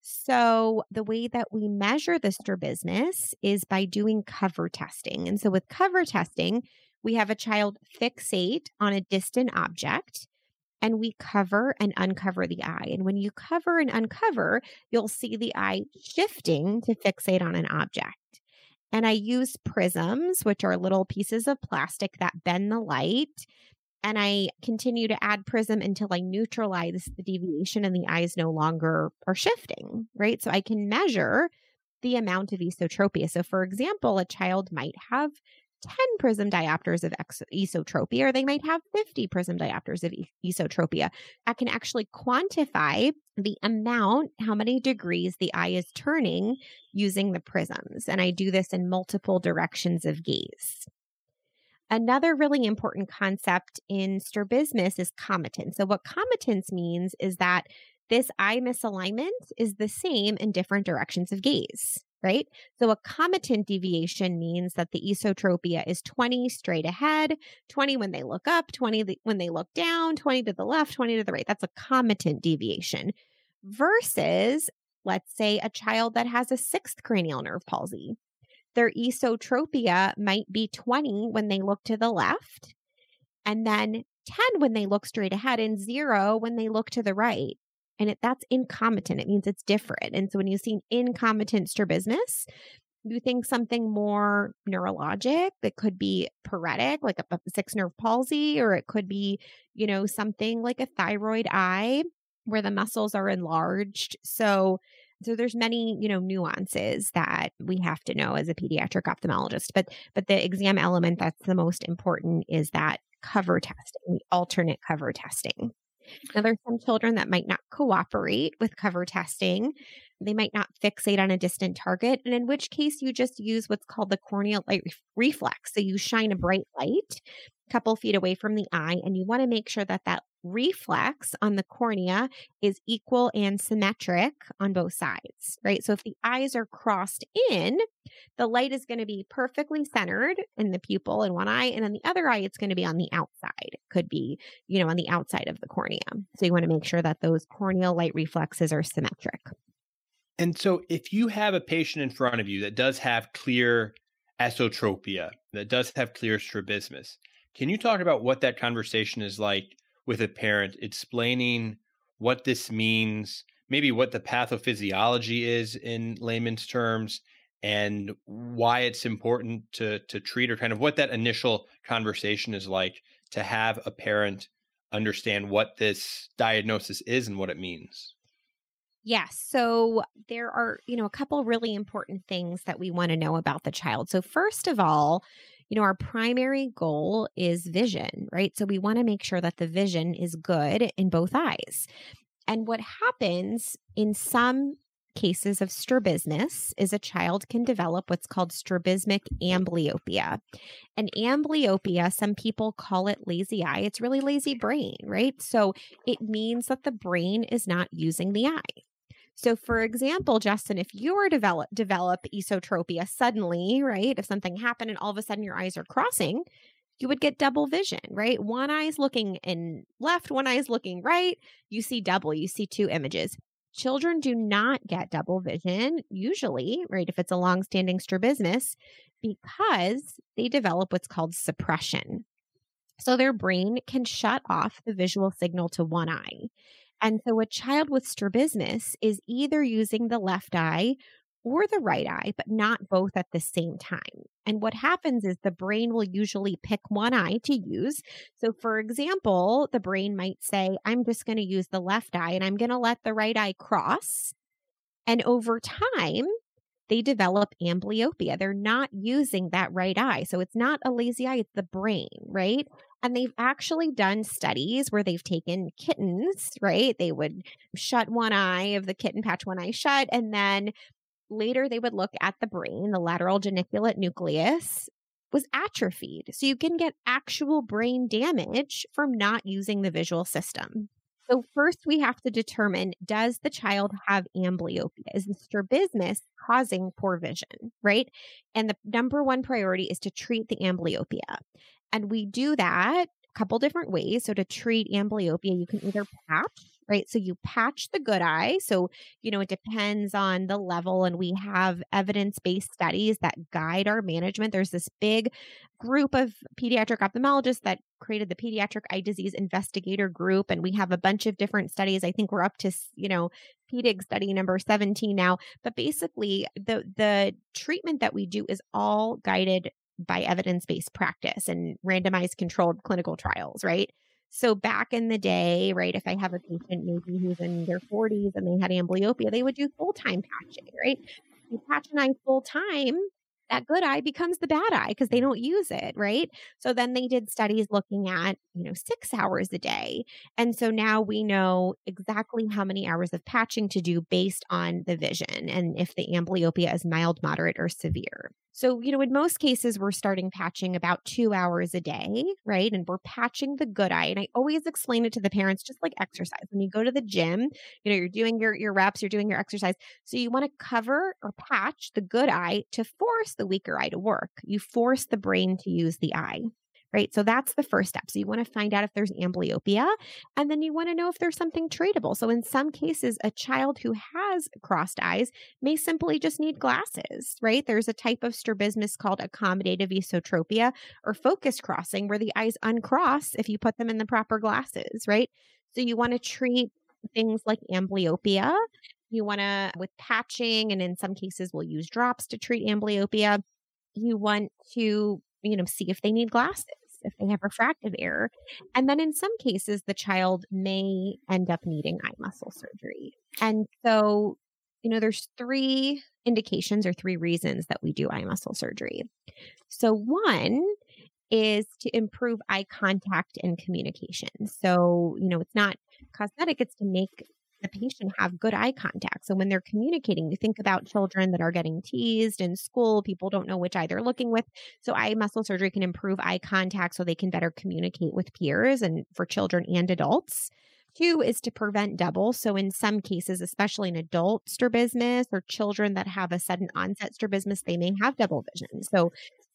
So, the way that we measure the strabismus is by doing cover testing. And so, with cover testing, we have a child fixate on a distant object and we cover and uncover the eye. And when you cover and uncover, you'll see the eye shifting to fixate on an object. And I use prisms, which are little pieces of plastic that bend the light. And I continue to add prism until I neutralize the deviation and the eyes no longer are shifting, right? So I can measure the amount of esotropia. So, for example, a child might have 10 prism diopters of ex- or they might have 50 prism diopters of e- esotropia. I can actually quantify the amount, how many degrees the eye is turning using the prisms. And I do this in multiple directions of gaze. Another really important concept in strabismus is comitance. So, what comitance means is that this eye misalignment is the same in different directions of gaze, right? So, a comitant deviation means that the esotropia is 20 straight ahead, 20 when they look up, 20 when they look down, 20 to the left, 20 to the right. That's a comitant deviation versus, let's say, a child that has a sixth cranial nerve palsy their esotropia might be 20 when they look to the left, and then 10 when they look straight ahead, and zero when they look to the right. And it, that's incomitant. It means it's different. And so when you see incomitant strabismus, you think something more neurologic that could be paretic, like a, a sixth nerve palsy, or it could be, you know, something like a thyroid eye where the muscles are enlarged. So so there's many, you know, nuances that we have to know as a pediatric ophthalmologist. But but the exam element that's the most important is that cover testing, the alternate cover testing. Now, there's some children that might not cooperate with cover testing. They might not fixate on a distant target, and in which case you just use what's called the corneal light reflex. So you shine a bright light a couple feet away from the eye, and you want to make sure that that reflex on the cornea is equal and symmetric on both sides, right? So if the eyes are crossed in, the light is going to be perfectly centered in the pupil in one eye, and on the other eye, it's going to be on the outside. It could be, you know, on the outside of the cornea. So you want to make sure that those corneal light reflexes are symmetric. And so if you have a patient in front of you that does have clear esotropia, that does have clear strabismus, can you talk about what that conversation is like with a parent explaining what this means, maybe what the pathophysiology is in layman's terms, and why it's important to to treat or kind of what that initial conversation is like to have a parent understand what this diagnosis is and what it means. Yes. So there are, you know, a couple really important things that we want to know about the child. So, first of all, you know, our primary goal is vision, right? So we want to make sure that the vision is good in both eyes. And what happens in some cases of strabismus is a child can develop what's called strabismic amblyopia. And amblyopia, some people call it lazy eye. It's really lazy brain, right? So it means that the brain is not using the eye. So, for example, Justin, if you were develop develop esotropia suddenly, right? If something happened and all of a sudden your eyes are crossing, you would get double vision, right? One eye is looking in left, one eye is looking right. You see double, you see two images. Children do not get double vision usually, right? If it's a long-standing strabismus, because they develop what's called suppression. So their brain can shut off the visual signal to one eye. And so a child with strabismus is either using the left eye or the right eye, but not both at the same time. And what happens is the brain will usually pick one eye to use. So, for example, the brain might say, I'm just going to use the left eye and I'm going to let the right eye cross. And over time, they develop amblyopia. They're not using that right eye. So it's not a lazy eye, it's the brain, right? And they've actually done studies where they've taken kittens, right? They would shut one eye of the kitten, patch one eye shut, and then later they would look at the brain, the lateral geniculate nucleus was atrophied. So you can get actual brain damage from not using the visual system. So first we have to determine does the child have amblyopia? Is the strabismus causing poor vision, right? And the number one priority is to treat the amblyopia. And we do that a couple different ways. So to treat amblyopia, you can either patch, right? So you patch the good eye. So, you know, it depends on the level and we have evidence-based studies that guide our management. There's this big group of pediatric ophthalmologists that created the pediatric eye disease investigator group and we have a bunch of different studies. I think we're up to, you know, PEDIG study number 17 now, but basically the the treatment that we do is all guided by evidence based practice and randomized controlled clinical trials, right? So back in the day, right, if I have a patient maybe who's in their 40s and they had amblyopia, they would do full time patching, right? You patch an eye full time, that good eye becomes the bad eye because they don't use it, right? So then they did studies looking at, you know, six hours a day. And so now we know exactly how many hours of patching to do based on the vision and if the amblyopia is mild, moderate, or severe. So, you know, in most cases, we're starting patching about two hours a day, right? And we're patching the good eye. And I always explain it to the parents, just like exercise. When you go to the gym, you know, you're doing your, your reps, you're doing your exercise. So you want to cover or patch the good eye to force the weaker eye to work. You force the brain to use the eye right? So that's the first step. So you want to find out if there's amblyopia and then you want to know if there's something treatable. So in some cases, a child who has crossed eyes may simply just need glasses, right? There's a type of strabismus called accommodative esotropia or focus crossing where the eyes uncross if you put them in the proper glasses, right? So you want to treat things like amblyopia. You want to, with patching, and in some cases, we'll use drops to treat amblyopia. You want to you know, see if they need glasses, if they have refractive error. And then in some cases, the child may end up needing eye muscle surgery. And so, you know, there's three indications or three reasons that we do eye muscle surgery. So, one is to improve eye contact and communication. So, you know, it's not cosmetic, it's to make the patient have good eye contact. So when they're communicating, you think about children that are getting teased in school, people don't know which eye they're looking with. So eye muscle surgery can improve eye contact so they can better communicate with peers and for children and adults. Two is to prevent double. So in some cases, especially in adult strabismus or children that have a sudden onset strabismus, they may have double vision. So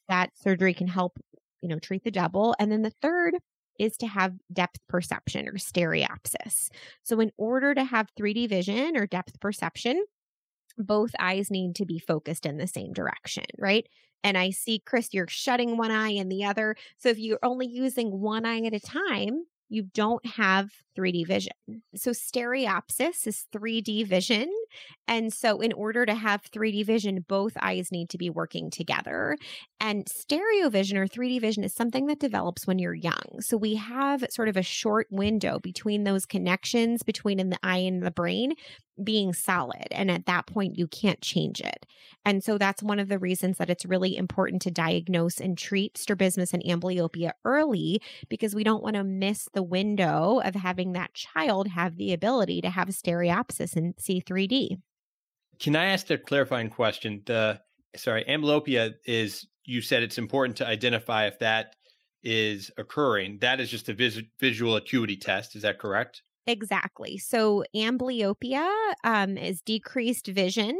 that surgery can help, you know, treat the double. And then the third is to have depth perception or stereopsis. So, in order to have 3D vision or depth perception, both eyes need to be focused in the same direction, right? And I see, Chris, you're shutting one eye and the other. So, if you're only using one eye at a time, you don't have 3D vision. So, stereopsis is 3D vision. And so, in order to have 3D vision, both eyes need to be working together. And stereo vision or 3D vision is something that develops when you're young. So, we have sort of a short window between those connections between in the eye and the brain being solid. And at that point, you can't change it. And so that's one of the reasons that it's really important to diagnose and treat strabismus and amblyopia early because we don't want to miss the window of having that child have the ability to have stereopsis and see 3D. Can I ask a clarifying question? The sorry, amblyopia is you said it's important to identify if that is occurring. That is just a vis- visual acuity test. Is that correct? Exactly. So amblyopia um, is decreased vision,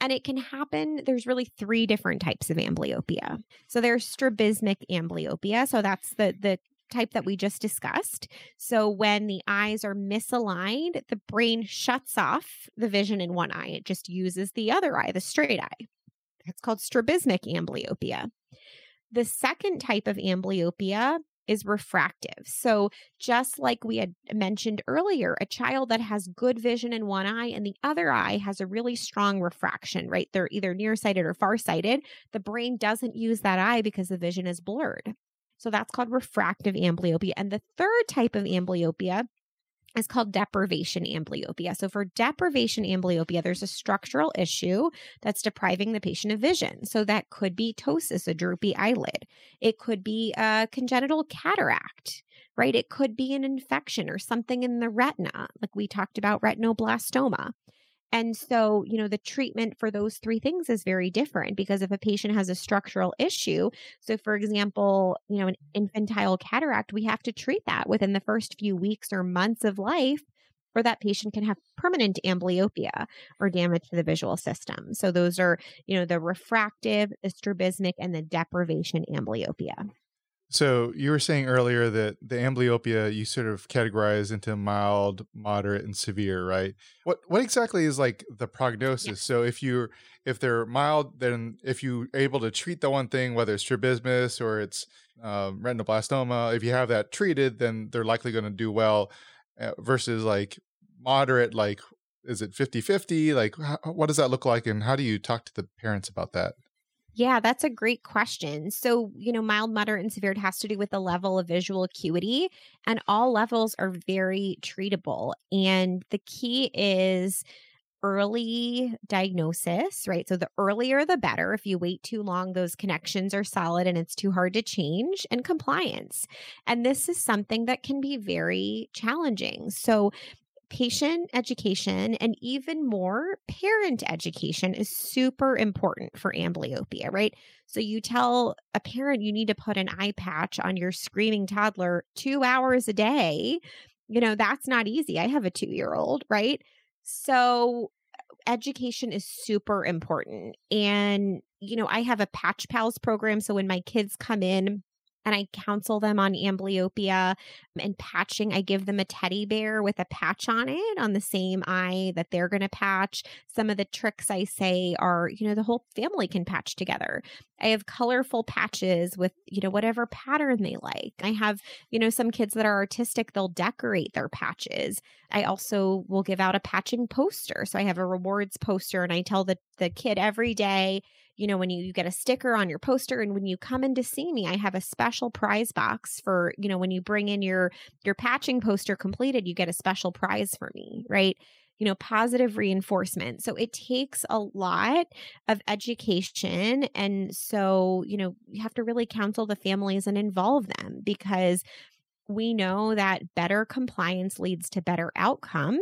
and it can happen. There's really three different types of amblyopia. So there's strabismic amblyopia. So that's the the type that we just discussed. So when the eyes are misaligned, the brain shuts off the vision in one eye. It just uses the other eye, the straight eye. That's called strabismic amblyopia. The second type of amblyopia is refractive. So, just like we had mentioned earlier, a child that has good vision in one eye and the other eye has a really strong refraction, right? They're either nearsighted or farsighted. The brain doesn't use that eye because the vision is blurred. So, that's called refractive amblyopia. And the third type of amblyopia is called deprivation amblyopia. So, for deprivation amblyopia, there's a structural issue that's depriving the patient of vision. So, that could be ptosis, a droopy eyelid. It could be a congenital cataract, right? It could be an infection or something in the retina, like we talked about retinoblastoma. And so, you know, the treatment for those three things is very different because if a patient has a structural issue, so for example, you know, an infantile cataract, we have to treat that within the first few weeks or months of life or that patient can have permanent amblyopia or damage to the visual system. So those are, you know, the refractive, the strabismic, and the deprivation amblyopia. So you were saying earlier that the amblyopia you sort of categorize into mild, moderate, and severe, right? What what exactly is like the prognosis? Yeah. So if you if they're mild, then if you're able to treat the one thing, whether it's strabismus or it's um, retinoblastoma, if you have that treated, then they're likely going to do well. Uh, versus like moderate, like is it 50-50? Like how, what does that look like, and how do you talk to the parents about that? Yeah, that's a great question. So, you know, mild, moderate, and severe has to do with the level of visual acuity, and all levels are very treatable. And the key is early diagnosis, right? So the earlier the better. If you wait too long, those connections are solid and it's too hard to change, and compliance. And this is something that can be very challenging. So patient education and even more parent education is super important for amblyopia, right? So you tell a parent you need to put an eye patch on your screaming toddler 2 hours a day. You know, that's not easy. I have a 2-year-old, right? So education is super important. And you know, I have a Patch Pals program so when my kids come in and I counsel them on amblyopia and patching. I give them a teddy bear with a patch on it on the same eye that they're going to patch. Some of the tricks I say are, you know, the whole family can patch together. I have colorful patches with, you know, whatever pattern they like. I have, you know, some kids that are artistic, they'll decorate their patches. I also will give out a patching poster. So I have a rewards poster and I tell the, the kid every day, you know, when you, you get a sticker on your poster and when you come in to see me, I have a special prize box for, you know, when you bring in your your patching poster completed, you get a special prize for me, right? You know, positive reinforcement. So it takes a lot of education. And so, you know, you have to really counsel the families and involve them because we know that better compliance leads to better outcome.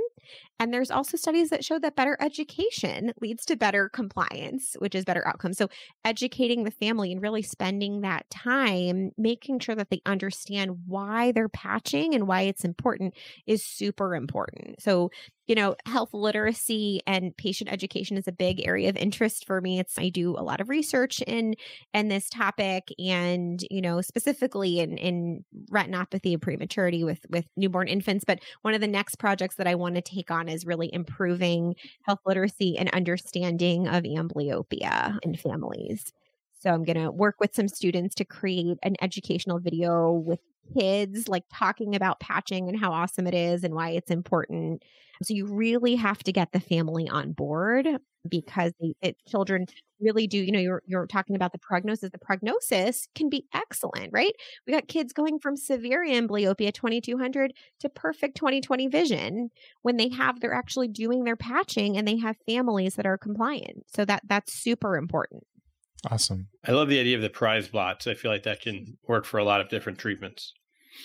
And there's also studies that show that better education leads to better compliance, which is better outcomes. So, educating the family and really spending that time making sure that they understand why they're patching and why it's important is super important. So, you know, health literacy and patient education is a big area of interest for me. It's I do a lot of research in in this topic and, you know, specifically in in retinopathy of prematurity with with newborn infants, but one of the next projects that I want to take on is really improving health literacy and understanding of amblyopia in families. So I'm going to work with some students to create an educational video with kids, like talking about patching and how awesome it is and why it's important. So you really have to get the family on board because they, it, children really do. You know, you're you're talking about the prognosis. The prognosis can be excellent, right? We got kids going from severe amblyopia 2200 to perfect 20/20 vision when they have they're actually doing their patching and they have families that are compliant. So that that's super important. Awesome. I love the idea of the prize blots. I feel like that can work for a lot of different treatments.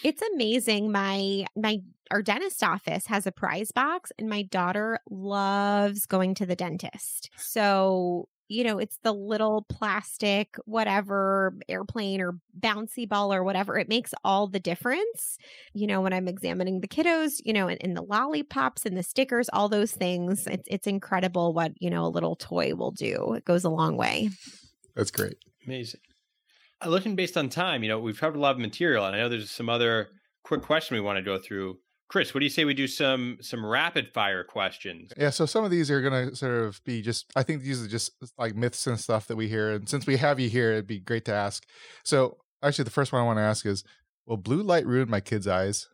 It's amazing. My my our dentist office has a prize box and my daughter loves going to the dentist. So, you know, it's the little plastic whatever airplane or bouncy ball or whatever. It makes all the difference. You know, when I'm examining the kiddos, you know, and, and the lollipops and the stickers, all those things. It's it's incredible what, you know, a little toy will do. It goes a long way. That's great. Amazing. Uh, looking based on time, you know, we've covered a lot of material, and I know there's some other quick question we want to go through. Chris, what do you say we do some some rapid fire questions? Yeah, so some of these are going to sort of be just, I think these are just like myths and stuff that we hear. And since we have you here, it'd be great to ask. So, actually, the first one I want to ask is Will blue light ruin my kids' eyes?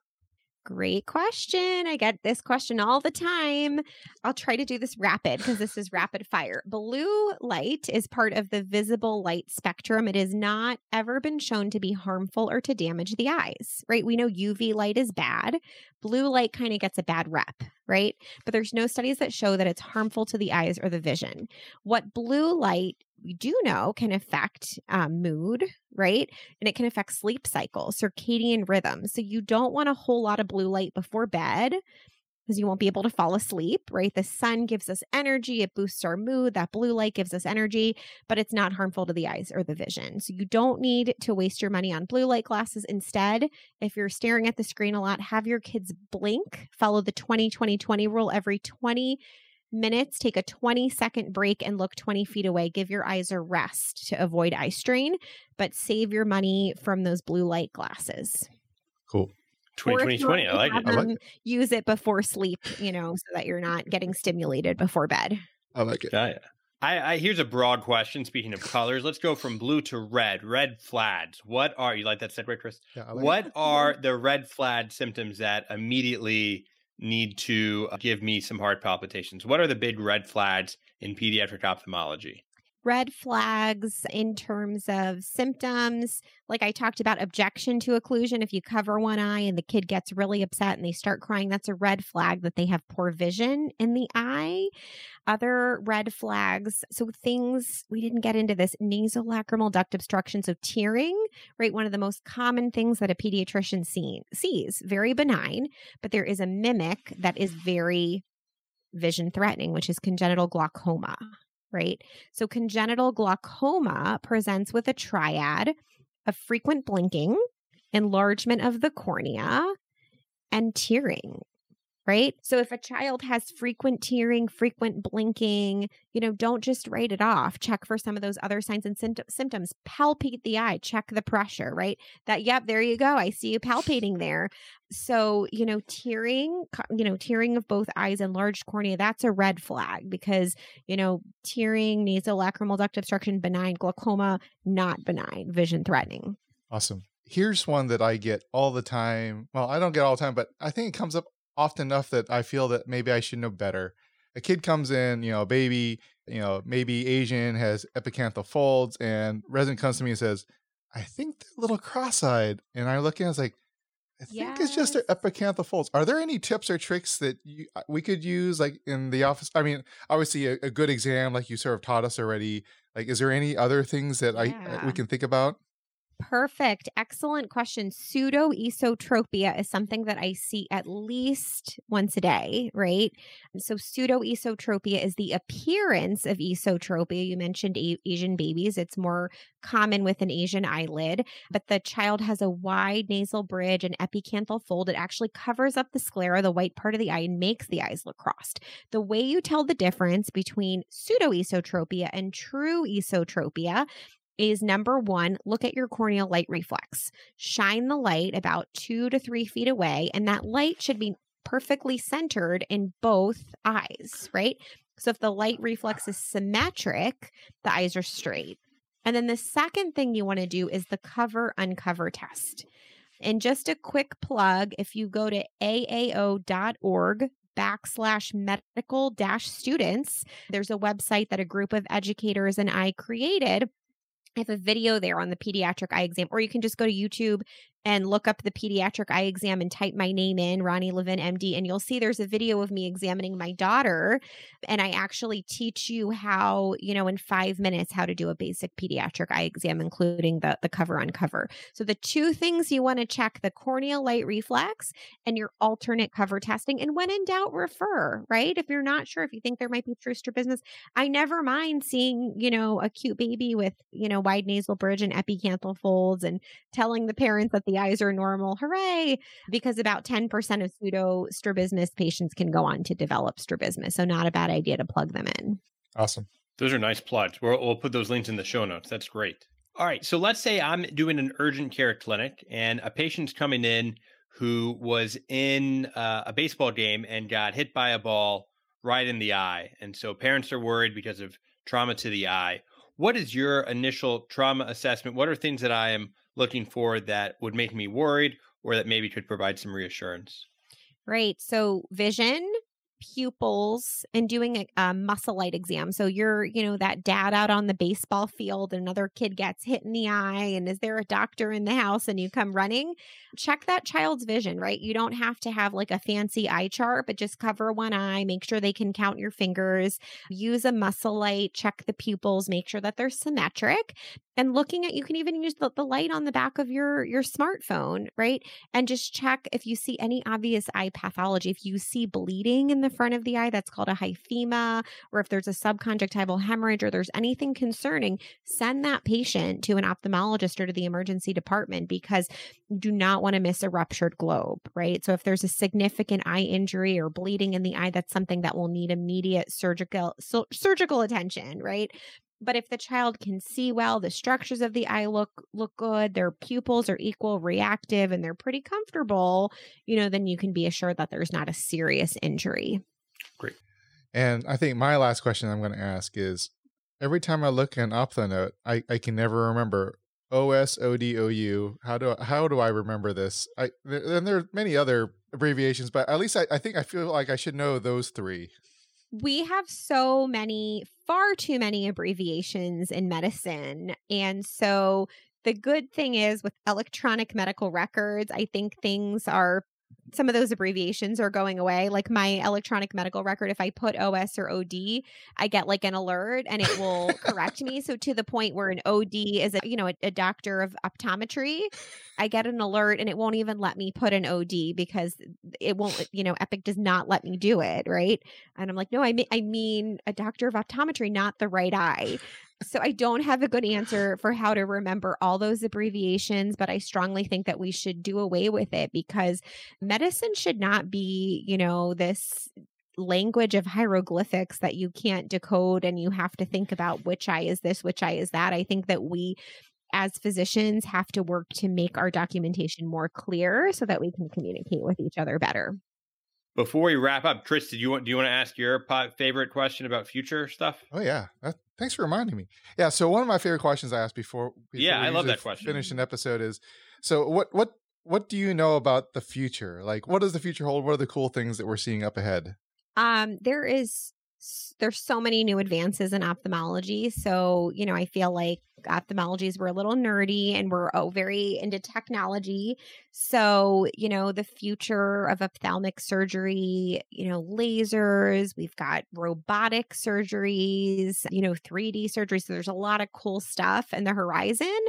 Great question. I get this question all the time. I'll try to do this rapid because this is rapid fire. Blue light is part of the visible light spectrum. It has not ever been shown to be harmful or to damage the eyes, right? We know UV light is bad. Blue light kind of gets a bad rep, right? But there's no studies that show that it's harmful to the eyes or the vision. What blue light we do know can affect um, mood, right? And it can affect sleep cycle, circadian rhythm. So you don't want a whole lot of blue light before bed because you won't be able to fall asleep, right? The sun gives us energy, it boosts our mood. That blue light gives us energy, but it's not harmful to the eyes or the vision. So you don't need to waste your money on blue light glasses. Instead, if you're staring at the screen a lot, have your kids blink, follow the 20 20 20 rule every 20 minutes, take a 20 second break and look 20 feet away. Give your eyes a rest to avoid eye strain, but save your money from those blue light glasses. Cool. 20, 20, I like it. I like it. Use it before sleep, you know, so that you're not getting stimulated before bed. I like it. Yeah, yeah. I, I here's a broad question. Speaking of colors, let's go from blue to red. Red flags. What are you like that segue, Chris? Yeah, like what it. are the red flag symptoms that immediately need to uh, give me some heart palpitations? What are the big red flags in pediatric ophthalmology? Red flags in terms of symptoms. Like I talked about objection to occlusion. If you cover one eye and the kid gets really upset and they start crying, that's a red flag that they have poor vision in the eye. Other red flags. So things we didn't get into this nasal nasolacrimal duct obstruction. So tearing, right? One of the most common things that a pediatrician see, sees, very benign, but there is a mimic that is very vision threatening, which is congenital glaucoma right? So congenital glaucoma presents with a triad of frequent blinking, enlargement of the cornea, and tearing right? So if a child has frequent tearing, frequent blinking, you know, don't just write it off. Check for some of those other signs and symptoms. Palpate the eye, check the pressure, right? That, yep, there you go. I see you palpating there. So, you know, tearing, you know, tearing of both eyes, enlarged cornea, that's a red flag because, you know, tearing, nasolacrimal duct obstruction, benign, glaucoma, not benign, vision threatening. Awesome here's one that I get all the time. Well, I don't get all the time, but I think it comes up often enough that I feel that maybe I should know better. A kid comes in, you know, a baby, you know, maybe Asian has epicanthal folds, and resident comes to me and says, I think they're a little cross eyed. And I look at it, I was like, I think yes. it's just their epicanthal folds. Are there any tips or tricks that you, uh, we could use, like in the office? I mean, obviously, a, a, good exam, like you sort of taught us already. Like, is there any other things that yeah. I we can think about? Perfect. Excellent question. Pseudoesotropia is something that I see at least once a day, right? So, pseudoesotropia is the appearance of esotropia. You mentioned a- Asian babies, it's more common with an Asian eyelid, but the child has a wide nasal bridge and epicanthal fold. It actually covers up the sclera, the white part of the eye, and makes the eyes look crossed. The way you tell the difference between pseudoesotropia and true esotropia is number one, look at your corneal light reflex. Shine the light about two to three feet away, and that light should be perfectly centered in both eyes, right? So if the light reflex is symmetric, the eyes are straight. And then the second thing you want to do is the cover uncover test. And just a quick plug if you go to aao.org backslash medical dash students, there's a website that a group of educators and I created I have a video there on the pediatric eye exam, or you can just go to YouTube and look up the pediatric eye exam and type my name in, Roni Levin, MD, and you'll see there's a video of me examining my daughter. And I actually teach you how, you know, in five minutes, how to do a basic pediatric eye exam, including the, the cover on cover. So the two things you want to check the corneal light reflex and your alternate cover testing. And when in doubt, refer, right? If you're not sure, if you think there might be true strabismus, I never mind seeing, you know, a cute baby with, you know, wide nasal bridge and epicanthal folds and telling the parents that the eyes are normal. Hooray! Because about 10% of pseudo strabismus patients can go on to develop strabismus. So, not a bad idea to plug them in. Awesome. Those are nice plugs. We'll, we'll put those links in the show notes. That's great. All right. So, let's say I'm doing an urgent care clinic and a patient's coming in who was in uh, a baseball game and got hit by a ball right in the eye. And so, parents are worried because of trauma to the eye. What is your initial trauma assessment? What are things that I am looking for that would make me worried or that maybe could provide some reassurance? Right. So, vision, pupils and doing a, a, muscle light exam. So you're, you know, that dad out on the baseball field, another kid gets hit in the eye, and is there a doctor in the house and you come running? Check that child's vision, right? You don't have to have like a fancy eye chart, but just cover one eye, make sure they can count your fingers, use a muscle light, check the pupils, make sure that they're symmetric. And looking at you can even use the, the light on the back of your your smartphone, right? And just check if you see any obvious eye pathology. If you see bleeding in the front of the eye, that's called a hyphema, or if there's a subconjunctival hemorrhage or there's anything concerning, send that patient to an ophthalmologist or to the emergency department because you do not want to miss a ruptured globe, right? So if there's a significant eye injury or bleeding in the eye, that's something that will need immediate surgical surgical attention, right? But if the child can see well, the structures of the eye look look good, their pupils are equal reactive and they're pretty comfortable, you know, then you can be assured that there's not a serious injury. Great. And I think my last question I'm going to ask is every time I look at an note, I, I can never remember O S O D O U. How do how do I remember this? I and there are many other abbreviations, but at least I, I think I feel like I should know those three. We have so many, far too many abbreviations in medicine. And so the good thing is with electronic medical records, I think things are some of those abbreviations are going away. Like my electronic medical record, if I put OS or OD, I get like an alert and it will correct me. So to the point where an OD is a you know a, a, doctor of optometry, I get an alert and it won't even let me put an OD because it won't. You know, Epic does not let me do it. Right, and I'm like, no, I mean I mean a doctor of optometry, not the right eye. So I don't have a good answer for how to remember all those abbreviations, but I strongly think that we should do away with it because medicine should not be, you know, this language of hieroglyphics that you can't decode and you have to think about which eye is this, which eye is that. I think that we as physicians have to work to make our documentation more clear so that we can communicate with each other better. Before we wrap up, Tris, did you want do you want to ask your favorite question about future stuff? Oh yeah, that, thanks for reminding me. Yeah, so one of my favorite questions I ask before, before yeah, I love that question. Finish an episode is so what what what do you know about the future? Like, what does the future hold? What are the cool things that we're seeing up ahead? Um, there is there's so many new advances in ophthalmology. So, you know, I feel like ophthalmologies we're a little nerdy and we're oh, very into technology. So, you know, the future of ophthalmic surgery, you know, lasers, we've got robotic surgeries, you know, 3D surgery. So there's a lot of cool stuff in the horizon.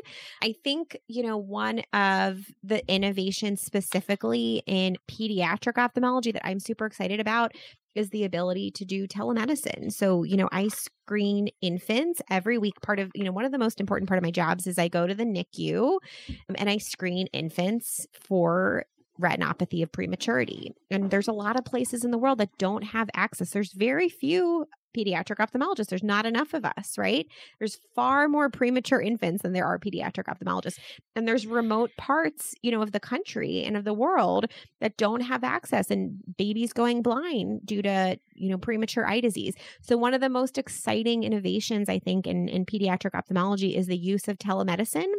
I think, you know, one of the innovations specifically in pediatric ophthalmology that I'm super excited about is the ability to do telemedicine. So, you know, I screen infants every week. Part of, you know, one of the most important part of my jobs is I go to the NICU um, and I screen infants for retinopathy of prematurity. And there's a lot of places in the world that don't have access. There's very few pediatric ophthalmologists. There's not enough of us, right? There's far more premature infants than there are pediatric ophthalmologists. And there's remote parts, you know, of the country and of the world that don't have access and babies going blind due to, you know, premature eye disease. So one of the most exciting innovations I think in, in pediatric ophthalmology is the use of telemedicine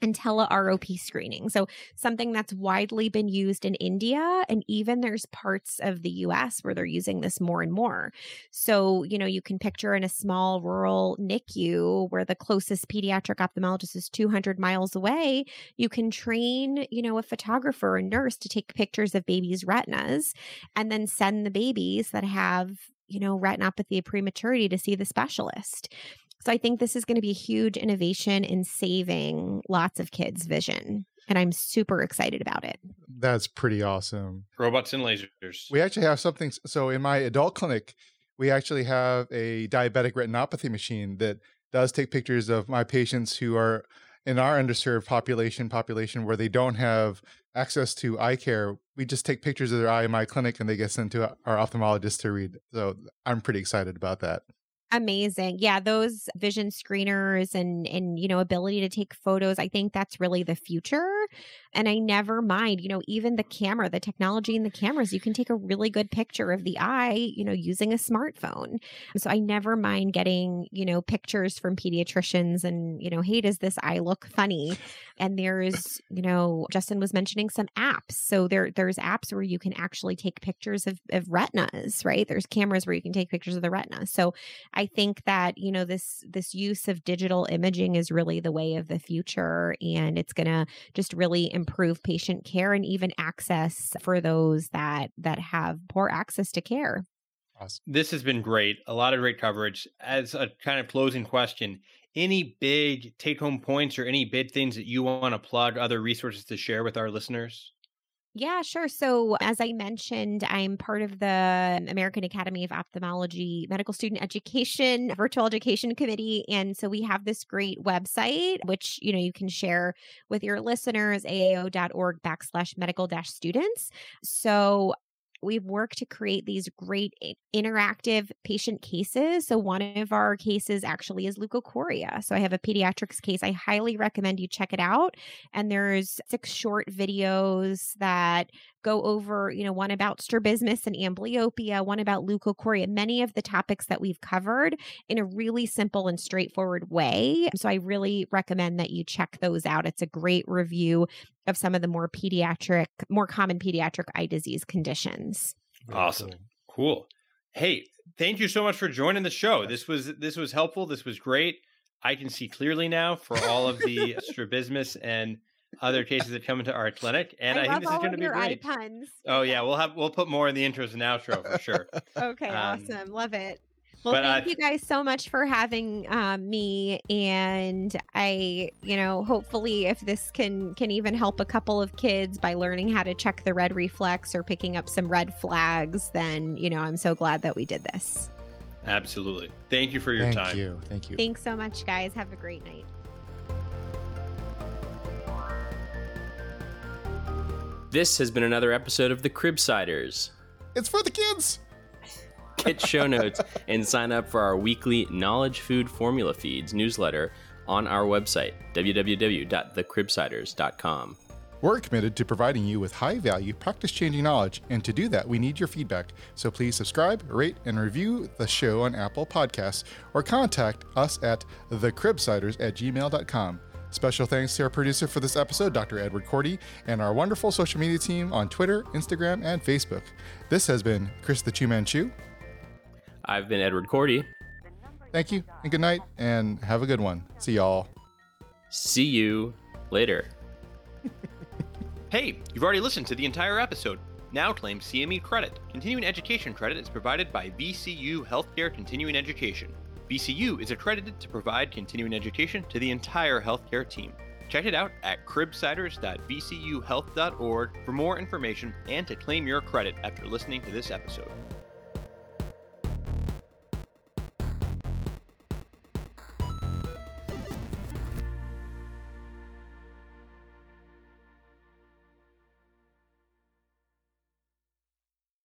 and tele-ROP screening. So something that's widely been used in India and even there's parts of the US where they're using this more and more. So, you know, you can picture in a small rural NICU where the closest pediatric ophthalmologist is 200 miles away, you can train, you know, a photographer or nurse to take pictures of babies' retinas and then send the babies that have you know, retinopathy of prematurity to see the specialist. So I think this is going to be a huge innovation in saving lots of kids' vision. And I'm super excited about it. That's pretty awesome. Robots and lasers. We actually have something. So in my adult clinic, we actually have a diabetic retinopathy machine that does take pictures of my patients who are in our underserved population population where they don't have access to eye care we just take pictures of their eye in my clinic and they get sent to our ophthalmologist to read so i'm pretty excited about that Amazing. Yeah, those vision screeners and and you know ability to take photos, I think that's really the future. And I never mind, you know, even the camera, the technology in the cameras, you can take a really good picture of the eye, you know, using a smartphone. So I never mind getting, you know, pictures from pediatricians and, you know, hey, does this eye look funny? And there's, you know, Justin was mentioning some apps. So there there's apps where you can actually take pictures of, of retinas, right? There's cameras where you can take pictures of the retina. So I think that, you know, this this use of digital imaging is really the way of the future and it's to just really improve patient care and even access for those that that have poor access to care. Awesome. This has been great. A lot of great coverage. As a kind of closing question, any big take home points or any big things that you want to plug, other resources to share with our listeners? Yeah, sure. So, as I mentioned, I'm part of the American Academy of Ophthalmology Medical Student Education Virtual Education Committee. And so we have this great website, which, you know, you can share with your listeners, aao.org backslash medical dash students. So we've worked to create these great interactive patient cases. So one of our cases actually is leukocoria. So I have a pediatrics case. I highly recommend you check it out. And there's six short videos that go over, you know, one about strabismus and amblyopia, one about leukocoria, many of the topics that we've covered in a really simple and straightforward way. So I really recommend that you check those out. It's a great review of some of the more pediatric, more common pediatric eye disease conditions. Awesome. Cool. Hey, thank you so much for joining the show. This was this was helpful. This was great. I can see clearly now for all of the strabismus and other cases that come into our clinic, and I, I, think this is going to of be your great. eye puns. Oh yeah, we'll have we'll put more in the intros and outro for sure. Okay, Um, awesome. Love it. Well, but, uh, thank you guys so much for having um, me, and I, you know, hopefully, if this can can even help a couple of kids by learning how to check the red reflex or picking up some red flags, then you know, I'm so glad that we did this. Absolutely. Thank you for your Thank time. you. Thank you. Thanks so much, guys. Have a great night. This has been another episode of the Cribsiders. It's for the kids. Get show notes and sign up for our weekly Knowledge Food Formula Feeds newsletter on our website, www.thecribsiders.com. We're committed to providing you with high value, practice changing knowledge, and to do that, we need your feedback. So please subscribe, rate, and review the show on Apple Podcasts or contact us at thecribsiders at gmail.com. Special thanks to our producer for this episode, Dr. Edward Cordy, and our wonderful social media team on Twitter, Instagram, and Facebook. This has been Chris the Chew Man Chew. I've been Edward Cordy. Thank you, and good night, and have a good one. See y'all. See you later. Hey, you've already listened to the entire episode. Now claim CME credit. Continuing education credit is provided by VCU Healthcare Continuing Education. VCU is accredited to provide continuing education to the entire healthcare team. Check it out at cribsiders.vcuhealth.org for more information and to claim your credit after listening to this episode.